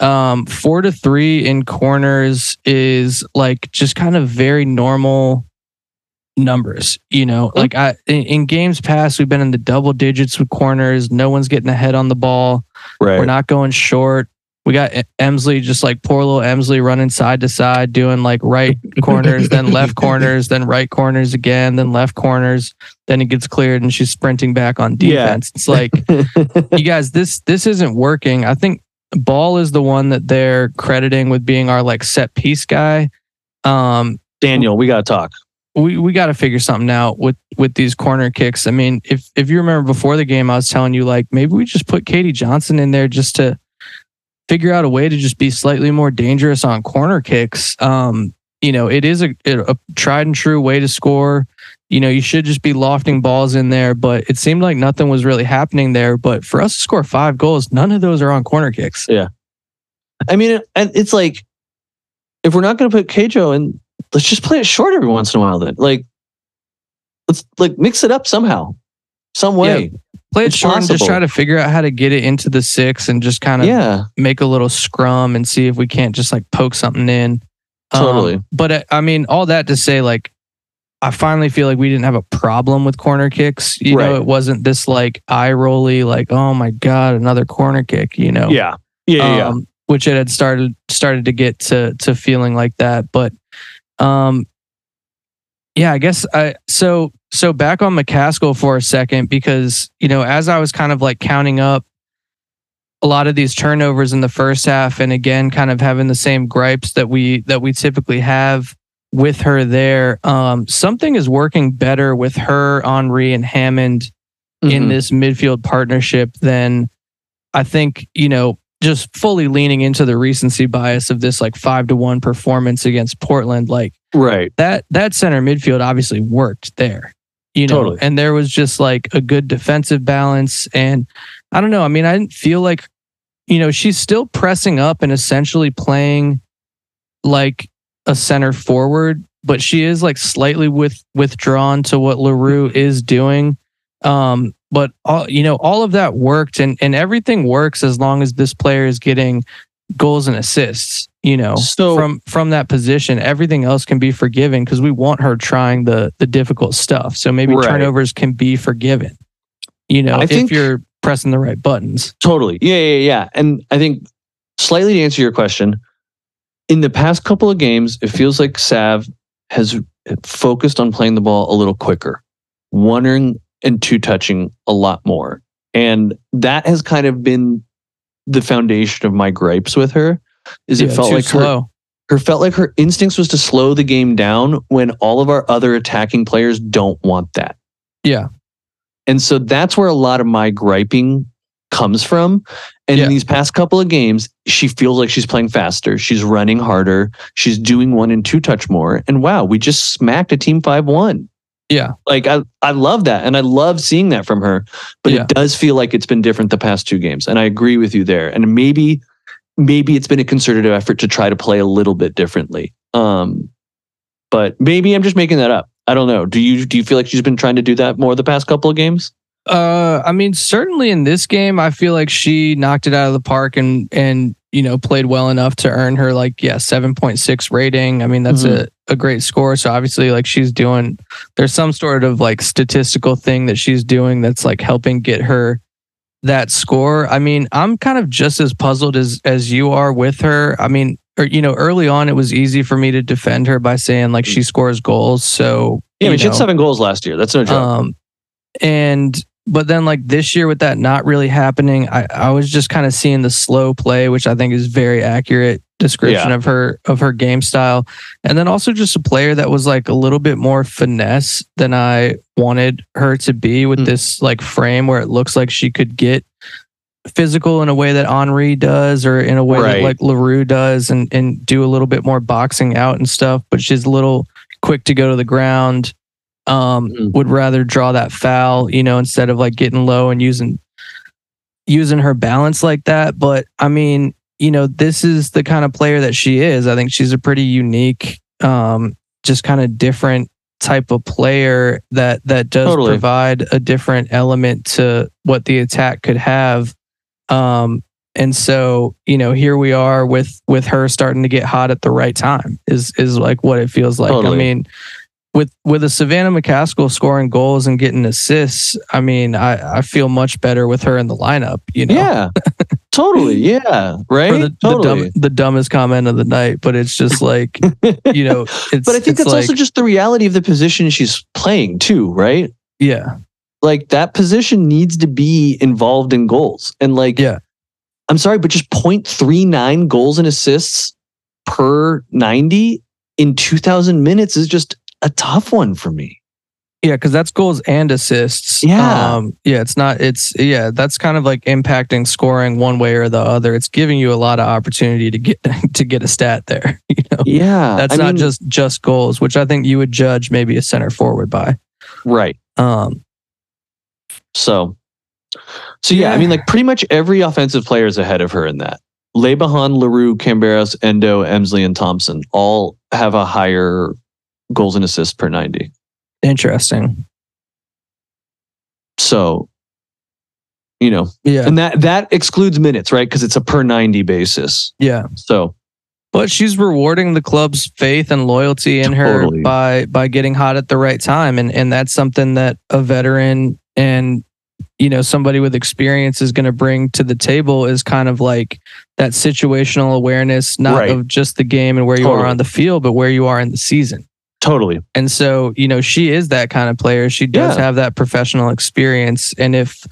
Um, four to three in corners is like just kind of very normal numbers. You know, like I in, in games past, we've been in the double digits with corners. No one's getting ahead on the ball. right We're not going short. We got Emslie, just like poor little Emslie running side to side, doing like right <laughs> corners, then left corners, then right corners again, then left corners. Then it gets cleared and she's sprinting back on Yeah. defense. It's like, you <laughs> guys, this this isn't working. I think Ball is the one that they're crediting with being our like set piece guy. Um, daniel we got to talk we we got to figure something out with with these corner kicks. I mean, if if you remember before the game, I was telling you like maybe we just put Katie Johnson in there just to figure out a way to just be slightly more dangerous on corner kicks. Um, you know, it is a, a tried and true way to score. You know, you should just be lofting balls in there, but it seemed like nothing was really happening there. But for us to score five goals, none of those are on corner kicks. Yeah. I mean and it's like if we're not going to put Keijo in let's just play it short every once in a while then like let's like mix it up somehow some way Play it It's short and just try to figure out how to get it into the six and just kind of yeah make a little scrum and see if we can't just like poke something in. Um, Totally. but uh, I mean, all that to say, like, I finally feel like we didn't have a problem with corner kicks. You know, it wasn't this like eye rolly, like, oh my god, another corner kick. You know, Yeah. Yeah. Yeah. um, which it had started started to get to to feeling like that. But um, yeah, I guess I so so back on McCaskill for a second because you know as I was kind of like counting up a lot of these turnovers in the first half, and again, kind of having the same gripes that we that we typically have with her there. Um, something is working better with her, Henry, and Hammond in Mhm. this midfield partnership than I think, you know, just fully leaning into the recency bias of this like five to one performance against Portland. Like right. that that center midfield obviously worked there. You know, Totally. and there was just like a good defensive balance. And I don't know. I mean, I didn't feel like, you know, she's still pressing up and essentially playing like a center forward, but she is like slightly with withdrawn to what Leroux is doing. Um, but all you know, all of that worked and, and everything works as long as this player is getting goals and assists, you know So from from that position everything else can be forgiven because we want her trying the the difficult stuff so maybe Right. turnovers can be forgiven you know I if think- you're pressing the right buttons totally. Yeah. Yeah. Yeah. And I think slightly to answer your question, in the past couple of games, it feels like Sav has focused on playing the ball a little quicker, one and two touching a lot more. And that has kind of been the foundation of my gripes with her. Is it felt like her, slow her felt like her instincts was to slow the game down when all of our other attacking players don't want that. Yeah. And so that's where a lot of my griping comes from. And Yeah. in these past couple of games, she feels like she's playing faster. She's running harder. She's doing one and two touch more. And wow, we just smacked a team 5 1. Yeah. Like I, I love that. And I love seeing that from her. But Yeah. it does feel like it's been different the past two games. And I agree with you there. And maybe, maybe it's been a concerted effort to try to play a little bit differently. Um, but maybe I'm just making that up. I don't know. Do you do you feel like she's been trying to do that more the past couple of games? Uh i mean certainly in this game i feel like she knocked it out of the park and and you know played well enough to earn her like yeah 7.6 rating. I mean that's a, a great score. So obviously like she's doing there's some sort of like statistical thing that she's doing that's like helping get her that score. I mean i'm kind of just as puzzled as as you are with her. I mean or, you know early on it was easy for me to defend her by saying like she scores goals. So Yeah, I mean, she had seven goals last year. That's no joke. um, and but then like this year with that not really happening, I, I was just kind of seeing the slow play, which I think is very accurate description of her of her game style. And then also just a player that was like a little bit more finesse than I wanted her to be with Mm. this like frame where it looks like she could get physical in a way that Henry does, or in a way Right. that like Leroux does, and and do a little bit more boxing out and stuff. But she's a little quick to go to the ground. Um, Mhm. would rather draw that foul, you know, instead of like getting low and using using her balance like that. But I mean, you know, this is the kind of player that she is. I think she's a pretty unique, um, just kind of different type of player that that does Totally. provide a different element to what the attack could have. Um, and so, you know, here we are with with her starting to get hot at the right time is is like what it feels like. Totally. I mean, with with a Savannah McCaskill scoring goals and getting assists, I mean, I I feel much better with her in the lineup. You know, Yeah. <laughs> totally. Yeah. Right. the, the, totally. dumb, the dumbest comment of the night, but it's just like, you know, <laughs> it's but I think it's that's like, also just the reality of the position she's playing too, right? yeah, Like that position needs to be involved in goals. And like, Yeah. I'm sorry, but just 0.39 goals and assists per 90 in 2000 minutes is just a tough one for me. yeah, because that's goals and assists. Yeah. um, yeah, it's not. It's yeah, that's kind of like impacting scoring one way or the other. It's giving you a lot of opportunity to get <laughs> to get a stat there. <laughs> You know, Yeah. that's I not mean, just just goals, which I think you would judge maybe a center forward by. right. Um, So, so yeah, I mean, like pretty much every offensive player is ahead of her in that. Lebahan, Leroux, Camberos, Endo, Emslie, and Thompson all have a higher goals and assists per 90. interesting. So, you know, Yeah, and that that excludes minutes, right? Because it's a per 90 basis. yeah. So, But she's rewarding the club's faith and loyalty in Totally. her by by getting hot at the right time, and and that's something that a veteran and you know somebody with experience is going to bring to the table is kind of like that situational awareness, not Right. of just the game and where you are on the field, but where you are in the season. Totally. And so you know she is that kind of player. She does Yeah. have that professional experience, and if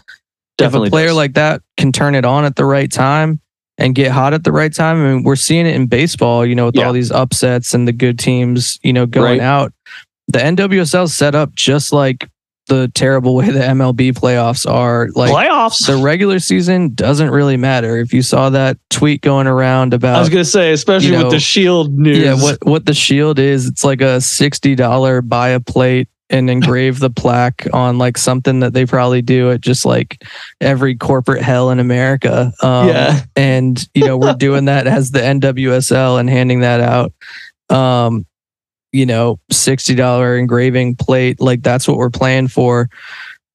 Definitely. if a player does. like that can turn it on at the right time and get hot at the right time, I mean, we're seeing it in baseball, you know, with Yeah. all these upsets and the good teams, you know, going Right. out. The NWSL set up just like the terrible way the MLB playoffs are. Like playoffs. the regular season doesn't really matter. If you saw that tweet going around about, I was going to say, especially you know, with the Shield news. yeah, what what the shield is, it's like a sixty dollar buy a plate and engrave the plaque on like something that they probably do at just like every corporate hell in America. Um, Yeah. and you know we're doing that as the NWSL and handing that out. Um, you know, sixty dollar engraving plate, like that's what we're playing for.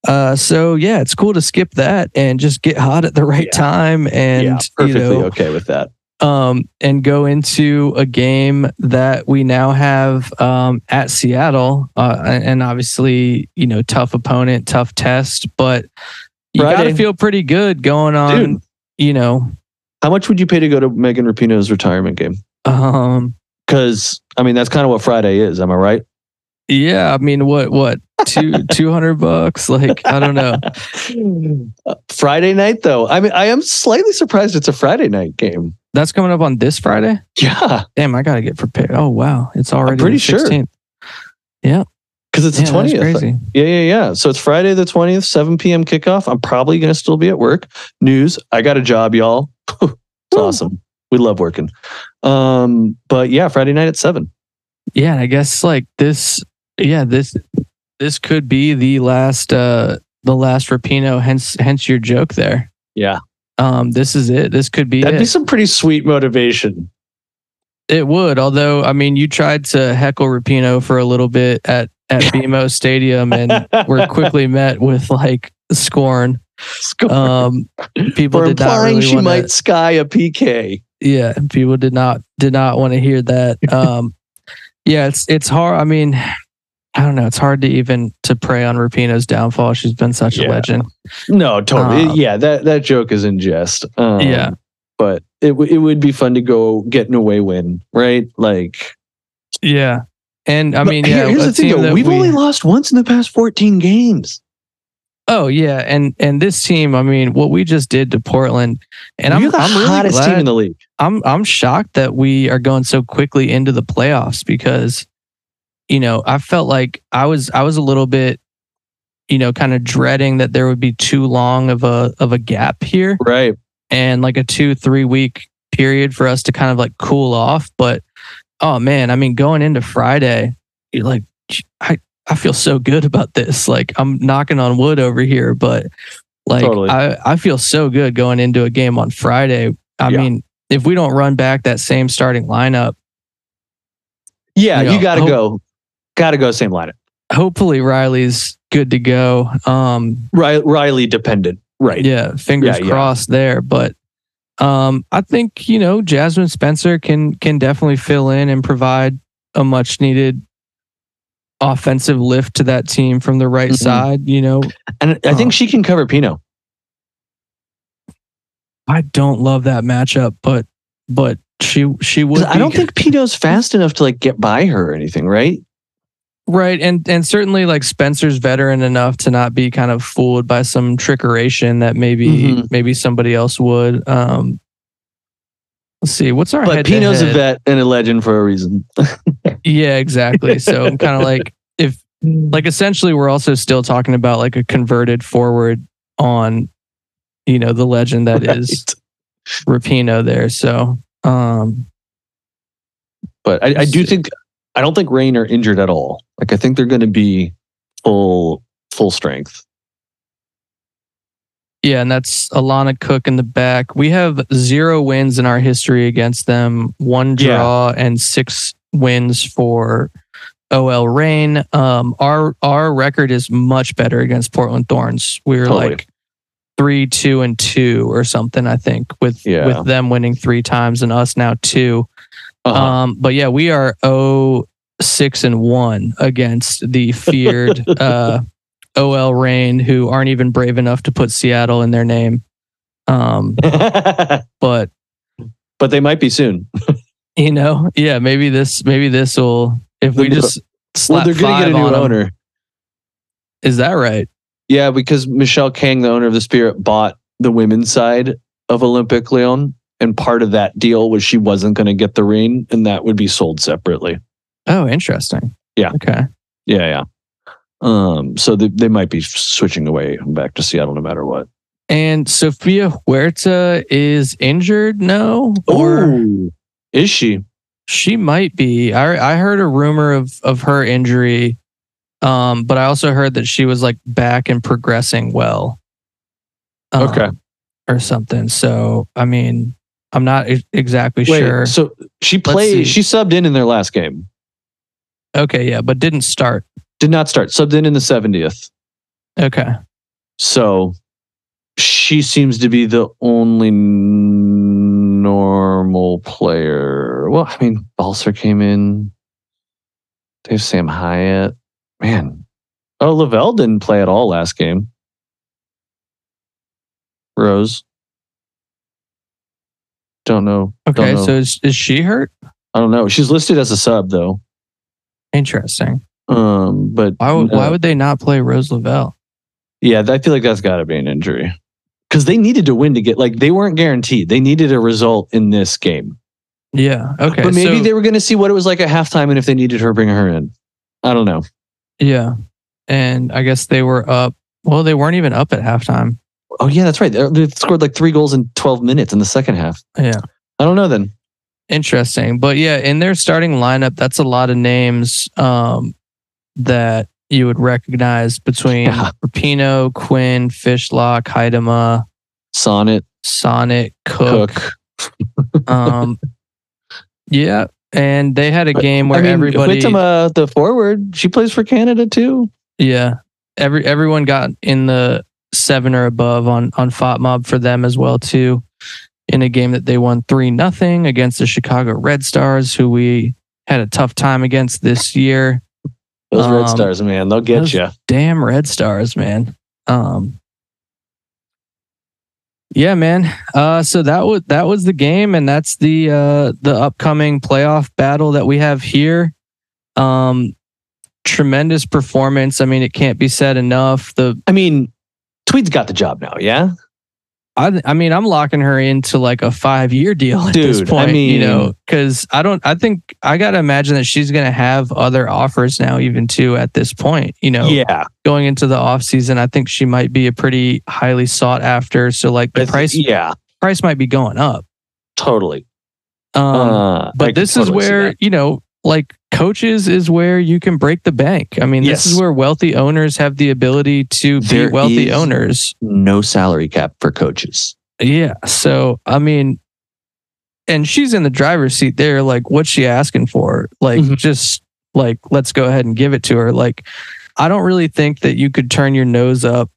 Uh, so yeah, it's cool to skip that and just get hot at the right Yeah. time and yeah, you perfectly know okay with that. um, and go into a game that we now have um, at Seattle, uh, and and obviously, you know, tough opponent, tough test, but you got to feel pretty good going on. Dude. You know, How much would you pay to go to Megan Rapinoe's retirement game? um, Because I mean, that's kind of what Friday is. Am I right? yeah. I mean, what, what, two, <laughs> two hundred bucks? Like, I don't know. <laughs> Uh, Friday night, though. I mean, I am slightly surprised it's a Friday night game. That's coming up on this Friday. Yeah, Damn, I gotta get prepared. Oh wow, it's already pretty the sure. 16th. because it's Yeah, the twentieth. crazy. Yeah, yeah, yeah. So it's Friday the twentieth, seven p.m. kickoff. I'm probably gonna still be at work. News: I got a job, y'all. <laughs> it's Woo. awesome. We love working. Um, but yeah, Friday night at seven. yeah i guess like this yeah this this could be the last uh the last Rapinoe hence hence your joke there Yeah, um this is it this could be that'd it be some pretty sweet motivation. it would although i mean you tried to heckle Rapinoe for a little bit at at <laughs> bmo stadium and were quickly <laughs> met with like scorn Score. um people For did not implying really she wanna, might sky a PK. Yeah people did not did not want to hear that <laughs> um yeah it's it's hard i mean i don't know it's hard to even to prey on Rapinoe's downfall she's been such Yeah. a legend No, totally. Um, yeah, that that joke is in jest. Um, Yeah. but it w- it would be fun to go get an away win, right? Like, yeah and i mean yeah here's the thing: though, we've we- only lost once in the past 14 games. oh yeah and and this team i mean what we just did to portland and i'm, We're the I'm really hottest glad, team in the league. I'm I'm shocked that we are going so quickly into the playoffs because you know, I felt like I was I was a little bit you know, kind of dreading that there would be too long of a of a gap here Right. and like a two three week period for us to kind of like cool off. But oh man, I mean, going into Friday, you're like I I feel so good about this. Like I'm knocking on wood over here, but like Totally. I I feel so good going into a game on Friday. I Yeah. mean, if we don't run back that same starting lineup, Yeah, You you, got to go. Got to go same lineup. hopefully Riley's good to go. Um, Ri- Riley dependent. Right. yeah, fingers Yeah, yeah. crossed there. But um, I think you know Jasmyne Spencer can can definitely fill in and provide a much needed offensive lift to that team from the right Mhm. side. You know, And I think she can cover Pino. I don't love that matchup, but but she she would. I don't think Pino's fast enough to like get by her or anything, right? Right, and and certainly like Spencer's veteran enough to not be kind of fooled by some trickeration that maybe Mhm. maybe somebody else would. Um, let's see, what's our But head Pino's a vet and a legend for a reason. <laughs> Yeah, exactly. So I'm kind of <laughs> like if like essentially we're also still talking about like a converted forward on you know the legend that is Rapinoe there. So um But I, I do think I don't think Reign are injured at all. Like I think they're going to be full full strength. Yeah, and that's Alana Cook in the back. We have zero wins in our history against them, one Yeah. draw and six wins for OL Reign. Um, our our record is much better against Portland Thorns. We were Totally. like three, two, and two or something. I think with Yeah. with them winning three times and us now 2 Uh-huh. Um, but yeah, we are oh six and one against the feared <laughs> uh, OL Reign, who aren't even brave enough to put Seattle in their name. Um, <laughs> but but they might be soon. <laughs> you know, yeah, maybe this, maybe this will. If we They're- just Well, slap they're going to five get a new owner. is that right? Yeah, because Michelle Kang, the owner of the Spirit, bought the women's side of Olympique Lyon. And part of that deal was she wasn't going to get the ring, and that would be sold separately. Oh, interesting. Yeah. Okay. Yeah, yeah. Um, so they, they might be switching away back to Seattle no matter what. And Sofia Huerta is injured. No, or Ooh, is she? She might be. I I heard a rumor of of her injury, um, but I also heard that she was like back and progressing well. um, Okay. or something. So I mean, I'm not e- exactly Wait, sure. so she played. She subbed in in their last game. Okay, yeah, but didn't start. Did not start. Subbed in in the seventieth. Okay, So she seems to be the only normal player. Well, I mean, Balcer came in. They have Sam Hiatt. Man. Oh, Lavelle didn't play at all last game. Rose. Don't know. Don't okay. know. So is is she hurt? I don't know. She's listed as a sub though. Interesting. Um, but Why would no. why would they not play Rose Lavelle? Yeah, I feel like that's got to be an injury because they needed to win to get like they weren't guaranteed. They needed a result in this game. Yeah. Okay. but maybe so- they were going to see what it was like at halftime, and if they needed her, bring her in. I don't know. Yeah. And I guess they were up. Well, they weren't even up at halftime. Oh yeah, that's right. They scored like three goals in twelve minutes in the second half. Yeah. I don't know then. Interesting. But yeah, in their starting lineup, that's a lot of names um, that you would recognize between Yeah. Rapinoe, Quinn, Fishlock, Huitema, Sonnett, Sonnett, Cook. Cook. Um, <laughs> yeah. And they had a game where I mean, everybody, Huitema, the forward, she plays for Canada too. yeah, every everyone got in the seven or above on on FotMob for them as well too. In a game that they won three nothing against the Chicago Red Stars, who we had a tough time against this year. Those Red Um, Stars, man, they'll get you. damn red stars man um yeah man. Uh so that was that was the game and that's the uh the upcoming playoff battle that we have here. Um tremendous performance. I mean it can't be said enough. The I mean, Tweed's got the job now. Yeah, I, I mean, I'm locking her into like a five year deal at this Dude, I point, you know, because I don't, I think I got to imagine that she's going to have other offers now, even too, at this point, you know, Yeah. going into the off season. I think she might be a pretty highly sought after. So, like, the price, Yeah. price might be going up. Totally. Um, Uh, but could this is where, you know, like coaches is where you can break the bank. I mean, this is where wealthy owners have the ability to There be wealthy owners. no salary cap for coaches. Yeah. So, I mean, and she's in the driver's seat there. Like, what's she asking for? Like, Mhm. just like, let's go ahead and give it to her. Like, I don't really think that you could turn your nose up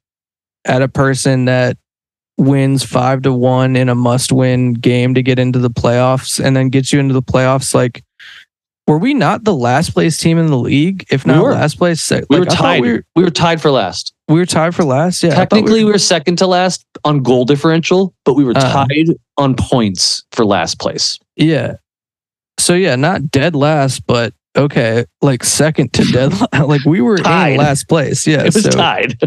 at a person that wins five to one in a must win game to get into the playoffs and then gets you into the playoffs. Like, were we not the last place team in the league? If not were. last place, se- We like, were tied. We We were, were, tied for last. we were tied for last. Yeah. I thought Technically, we were, second to last on goal differential, but we were Uh. tied on points for last place. Yeah. So yeah, not dead last, but okay, like second to dead. <laughs> like we were Tied. in last place. Yeah. It was so tied.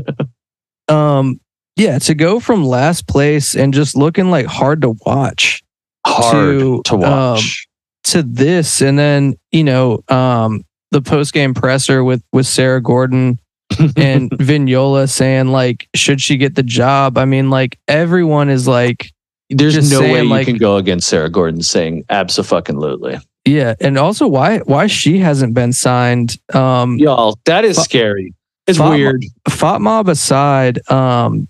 <laughs> um, yeah, to go from last place and just looking like hard to watch Hard To, to, watch. To this, and then you know, um, the post game presser with with Sarah Gorden <laughs> and Vignola saying like, should she get the job? I mean, like everyone is like, There's no saying, way you like- can go against Sarah Gorden saying absolutely. yeah, and also why why she hasn't been signed. Um, Y'all, that is scary. It's weird. FotMob aside, um,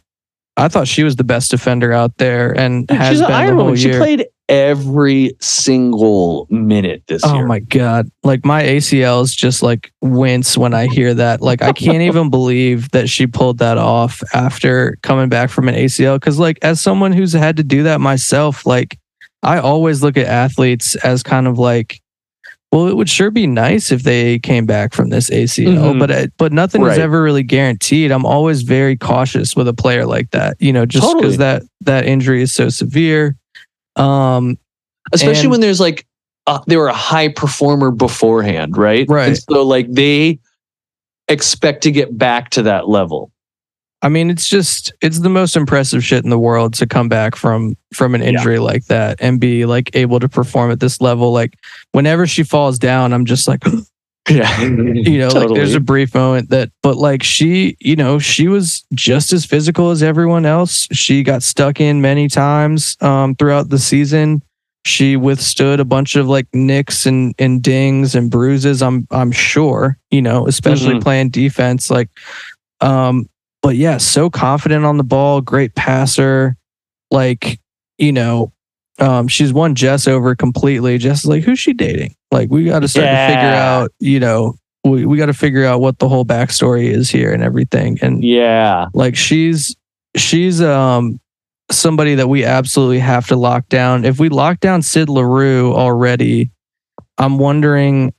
I thought she was the best defender out there and has She's an been the Iron whole Woman. She played every single minute this oh year. Oh my god! Like my ACLs just like wince when I hear that. Like I can't <laughs> even believe that she pulled that off after coming back from an ACL. Because like as someone who's had to do that myself, like I always look at athletes as kind of like. Well, it would sure be nice if they came back from this ACL, Mhm. but it, but nothing is ever really guaranteed. I'm always very cautious with a player like that, you know, just because Totally. that that injury is so severe. Um, Especially and- when there's like uh, they were a high performer beforehand, right? Right. And so like they expect to get back to that level. I mean, it's just it's the most impressive shit in the world to come back from from an Yeah. injury like that and be like able to perform at this level. Like whenever she falls down, I'm just like, <gasps> Yeah. you know, like there's a brief moment that, but like she, you know, she was just as physical as everyone else. She got stuck in many times um, throughout the season. She withstood a bunch of like nicks and and dings and bruises. I'm I'm sure, you know, especially Mhm. playing defense. Like, um, but yeah, so confident on the ball, great passer. Like, you know, um, she's won Jess over completely. Jess is like, who's she dating? Like, we got to start to figure out, you know, we, we got to figure out what the whole backstory is here and everything. And yeah. like, she's she's um somebody that we absolutely have to lock down. If we lock down Sid Leroux already, I'm wondering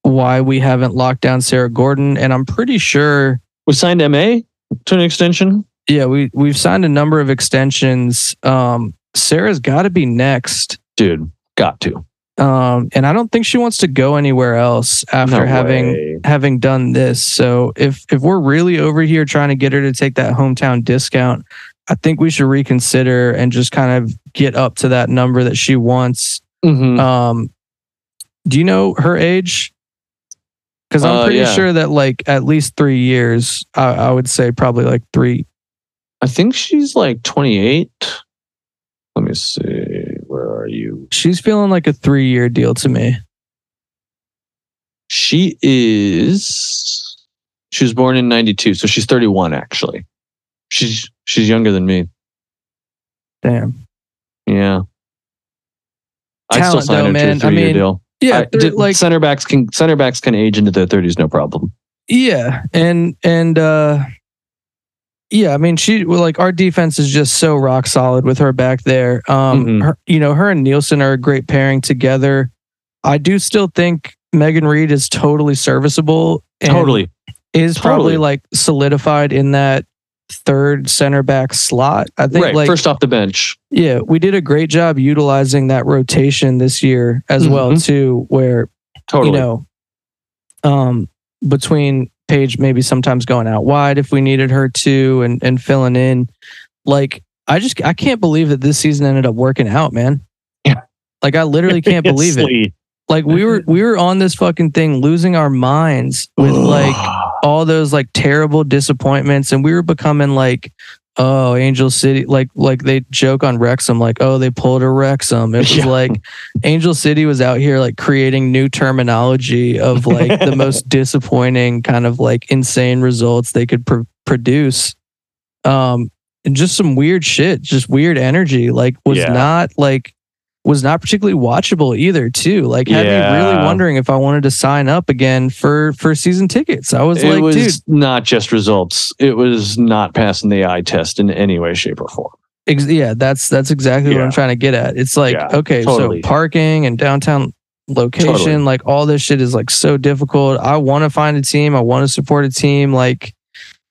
why we haven't locked down Sarah Gorden. And I'm pretty sure We signed MA to an extension. yeah, we we've signed a number of extensions. Um, Sarah's got to be next, Dude, got to. um, and I don't think she wants to go anywhere else after No having having done this. So if if we're really over here trying to get her to take that hometown discount, I think we should reconsider and just kind of get up to that number that she wants. Mhm. Um, do you know her age? Because I'm Uh, pretty yeah. sure that like at least three years. I, I would say probably like three I think she's like 28. Let me see. Where are you? She's feeling like a three year deal to me. She is. She was born in 92, so she's 31 actually. She's she's younger than me. Damn. Yeah. I'd still sign though, her to a three-year mean, deal. Yeah, did- like center backs can center backs can age into their 30s, no problem. yeah, and and uh yeah, I mean she well, like our defense is just so rock solid with her back there. Um Mhm. her, you know, her and Nielsen are a great pairing together. I do still think Megan Reid is totally serviceable and Totally. is probably like solidified in that third center back slot. I think Right. like First off the bench. Yeah, we did a great job utilizing that rotation this year as well Mhm. too, where Totally. you know, um, between Paige maybe sometimes going out wide if we needed her to, and and filling in, like I just I can't believe that this season ended up working out, man. Yeah. Like I literally can't believe it. Like we were we were on this fucking thing losing our minds with like all those like terrible disappointments and we were becoming like oh Angel City like like they joke on Wrexham like oh they pulled a Wrexham. It was <laughs> Yeah. like Angel City was out here like creating new terminology of like the most <laughs> disappointing kind of like insane results they could pr- produce. Um and just some weird shit, just weird energy like was Yeah. not like was not particularly watchable either too. Like had me really wondering if I wanted to sign up again for for season tickets. I was it like, was dude, not just results. It was not passing the eye test in any way, shape, or form. Ex- yeah, that's that's exactly what I'm trying to get at. It's like, Yeah, okay, totally. so parking and downtown location, Totally. like all this shit is like so difficult. I want to find a team. I want to support a team. Like,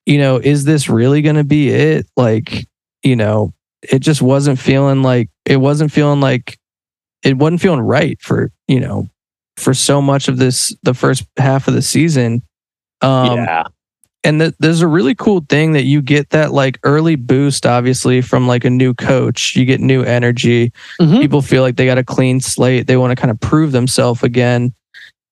you know, is this really going to be it? Like, you know, it just wasn't feeling like it wasn't feeling like it wasn't feeling right for you know for so much of this the first half of the season. Um, yeah. and th- there's a really cool thing that you get that like early boost obviously from like a new coach you get new energy Mhm. people feel like they got a clean slate they want to kind of prove themselves again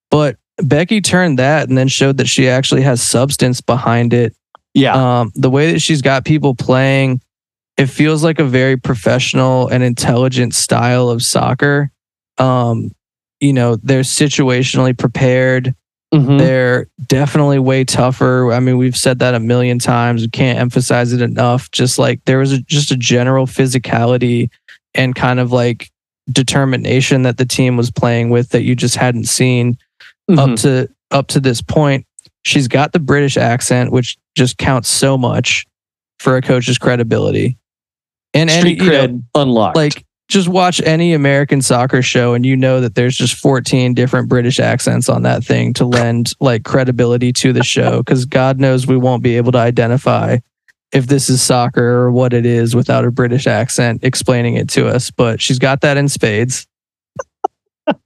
but Becki turned that and then showed that she actually has substance behind it Yeah. um, the way that she's got people playing it feels like a very professional and intelligent style of soccer um, you know they're situationally prepared Mhm. they're definitely way tougher. I mean, we've said that a million times. We can't emphasize it enough. Just like there was a, just a general physicality and kind of like determination that the team was playing with that you just hadn't seen up Mhm. to up to this point. She's got the British accent, which just counts so much for a coach's credibility. And any you know, unlocked. like just watch any American soccer show and you know that there's just 14 different British accents on that thing to lend like credibility to the show because God knows we won't be able to identify if this is soccer or what it is without a British accent explaining it to us. But she's got that in spades. <laughs>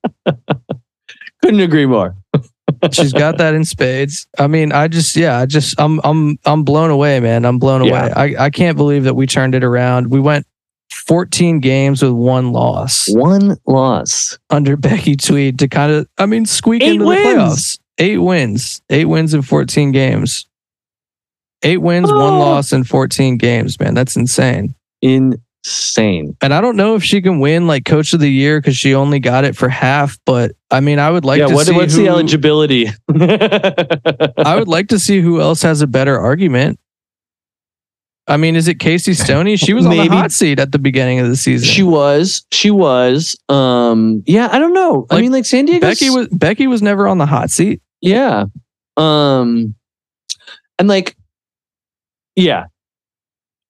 couldn't agree more. <laughs> She's got that in spades. I mean, I just yeah, I just I'm I'm I'm blown away, man. I'm blown Yeah. away. I, I can't believe that we turned it around. We went 14 games with one loss. One loss. under Becki Tweed to kind of, I mean, squeak Eight into wins. the playoffs. Eight wins, eight wins in 14 games. Eight wins, one Oh. loss in 14 games, man. That's insane. Insane. And I don't know if she can win like coach of the year because she only got it for half, but I mean, I would like yeah. to What, see what's who, the eligibility? <laughs> I would like to see who else has a better argument. I mean, is it Casey Stoney? She was on the <laughs> hot seat at the beginning of the season. She was. She was. Um. Yeah. I don't know. I mean, like San Diego. Becki was Becki was never on the hot seat. Yeah. Um. And like, yeah.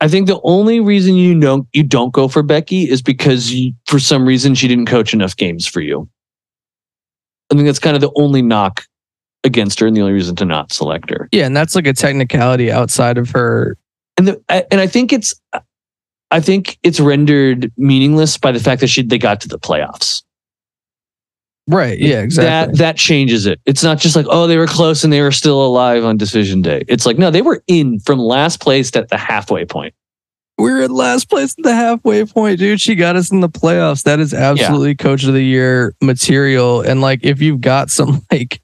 I think the only reason you don't you don't go for Becki is because you, for some reason she didn't coach enough games for you. I think that's kind of the only knock against her, and the only reason to not select her. Yeah, and that's like a technicality outside of her and the, I- and I think it's I think it's rendered meaningless by the fact that she they got to the playoffs. Right. Yeah, exactly. That that changes it. It's not just like oh they were close and they were still alive on decision day. It's like no they were in from last place at the halfway point. We're in last place at the halfway point, dude. She got us in the playoffs. That is absolutely coach of the year material. And like if you've got some <laughs> like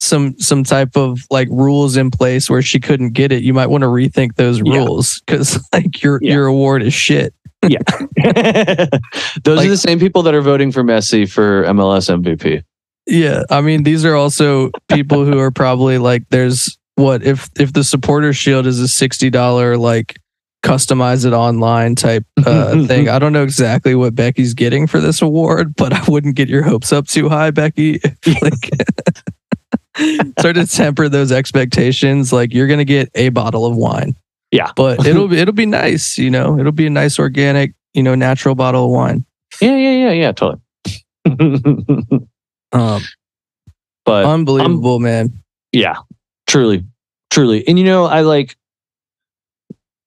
some some type of like rules in place where she couldn't get it, you might want to rethink those rules because <laughs> like your Yeah. your award is shit. <laughs> Those Like- are the same people that are voting for Messi for MLS MVP. Yeah. I mean, these are also people who are probably like there's what if if the supporter shield is a sixty dollar like customize it online type uh, <laughs> thing. I don't know exactly what Becki's getting for this award, but I wouldn't get your hopes up too high, Becki. <laughs> like, start to temper those expectations. Like you're gonna get a bottle of wine. Yeah. but <laughs> it'll be it'll be nice. You know, it'll be a nice organic, you know, natural bottle of wine. Yeah, yeah, yeah, yeah, totally. <laughs> Um, but unbelievable, man. yeah, truly, truly. And you know, I like.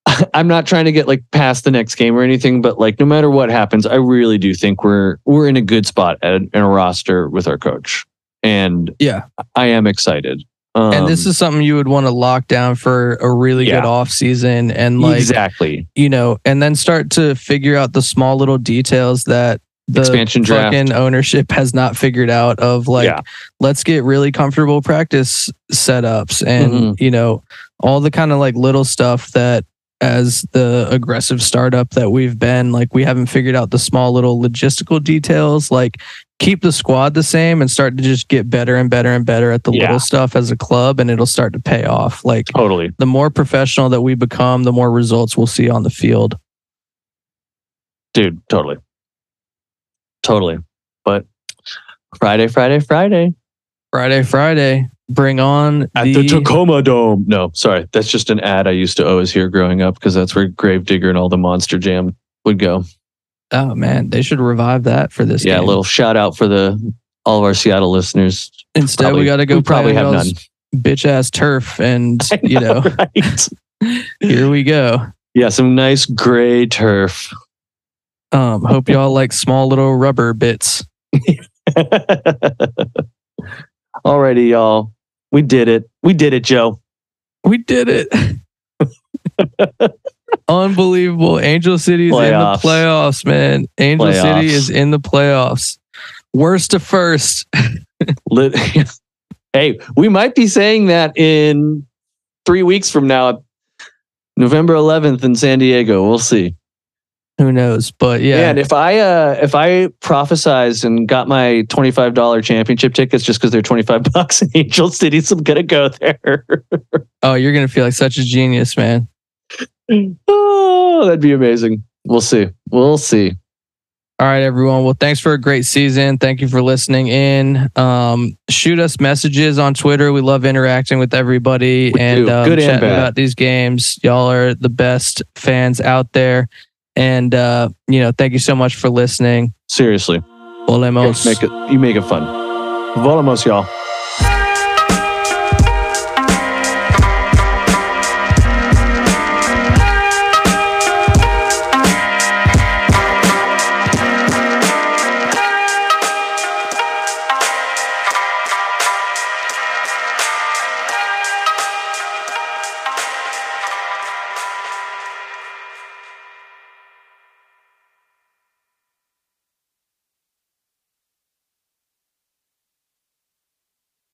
<laughs> I'm not trying to get like past the next game or anything, but like no matter what happens, I really do think we're we're in a good spot at, in a roster with our coach, and Yeah. I am excited. Um, and this is something you would want to lock down for a really Yeah. good off season and like exactly you know, and then start to figure out the small little details that the Expansion draft. fucking ownership has not figured out of like Yeah. let's get really comfortable practice setups and Mhm. you know all the kind of like little stuff that as the aggressive startup that we've been like we haven't figured out the small little logistical details like keep the squad the same and start to just get better and better and better at the Yeah. little stuff as a club and it'll start to pay off. Like totally. the more professional that we become, the more results we'll see on the field. dude totally. Totally. But friday friday friday. Friday, Friday, bring on at the, the, tacoma dome. No sorry. That's just an ad i used to always hear growing up because that's where gravedigger and all the monster jam would go Oh man, they should revive that for this. yeah a little shout out for the all of our seattle listeners Instead, Probably- we got to go probably have none bitch ass turf, and <laughs> I you know, <laughs> right? <laughs> here we go. yeah some nice gray turf Um, hope y'all like small little rubber bits. Alrighty, y'all. We did it. We did it, Joe. We did it. Unbelievable. Angel City is in the playoffs, man. Angel City Playoffs. is in the playoffs. Worst to first. <laughs> Lit- <laughs> hey, we might be saying that in three weeks from now, November 11th in San Diego. We'll see. Who knows? But yeah, And if I uh, if I prophesized and got my twenty five dollar championship tickets just because they're twenty five <laughs> bucks in Angel City, so I'm gonna go there. oh, you're gonna feel like such a genius, man. Oh, that'd be amazing. We'll see. We'll see. All right, everyone. Well, thanks for a great season. Thank you for listening in. Um, shoot us messages on Twitter. We love interacting with everybody We and um, Good and chatting bad. about these games. Y'all are the best fans out there. And uh, you know, thank you so much for listening. Seriously, Volemos. make it. You make it fun. Volemos, y'all.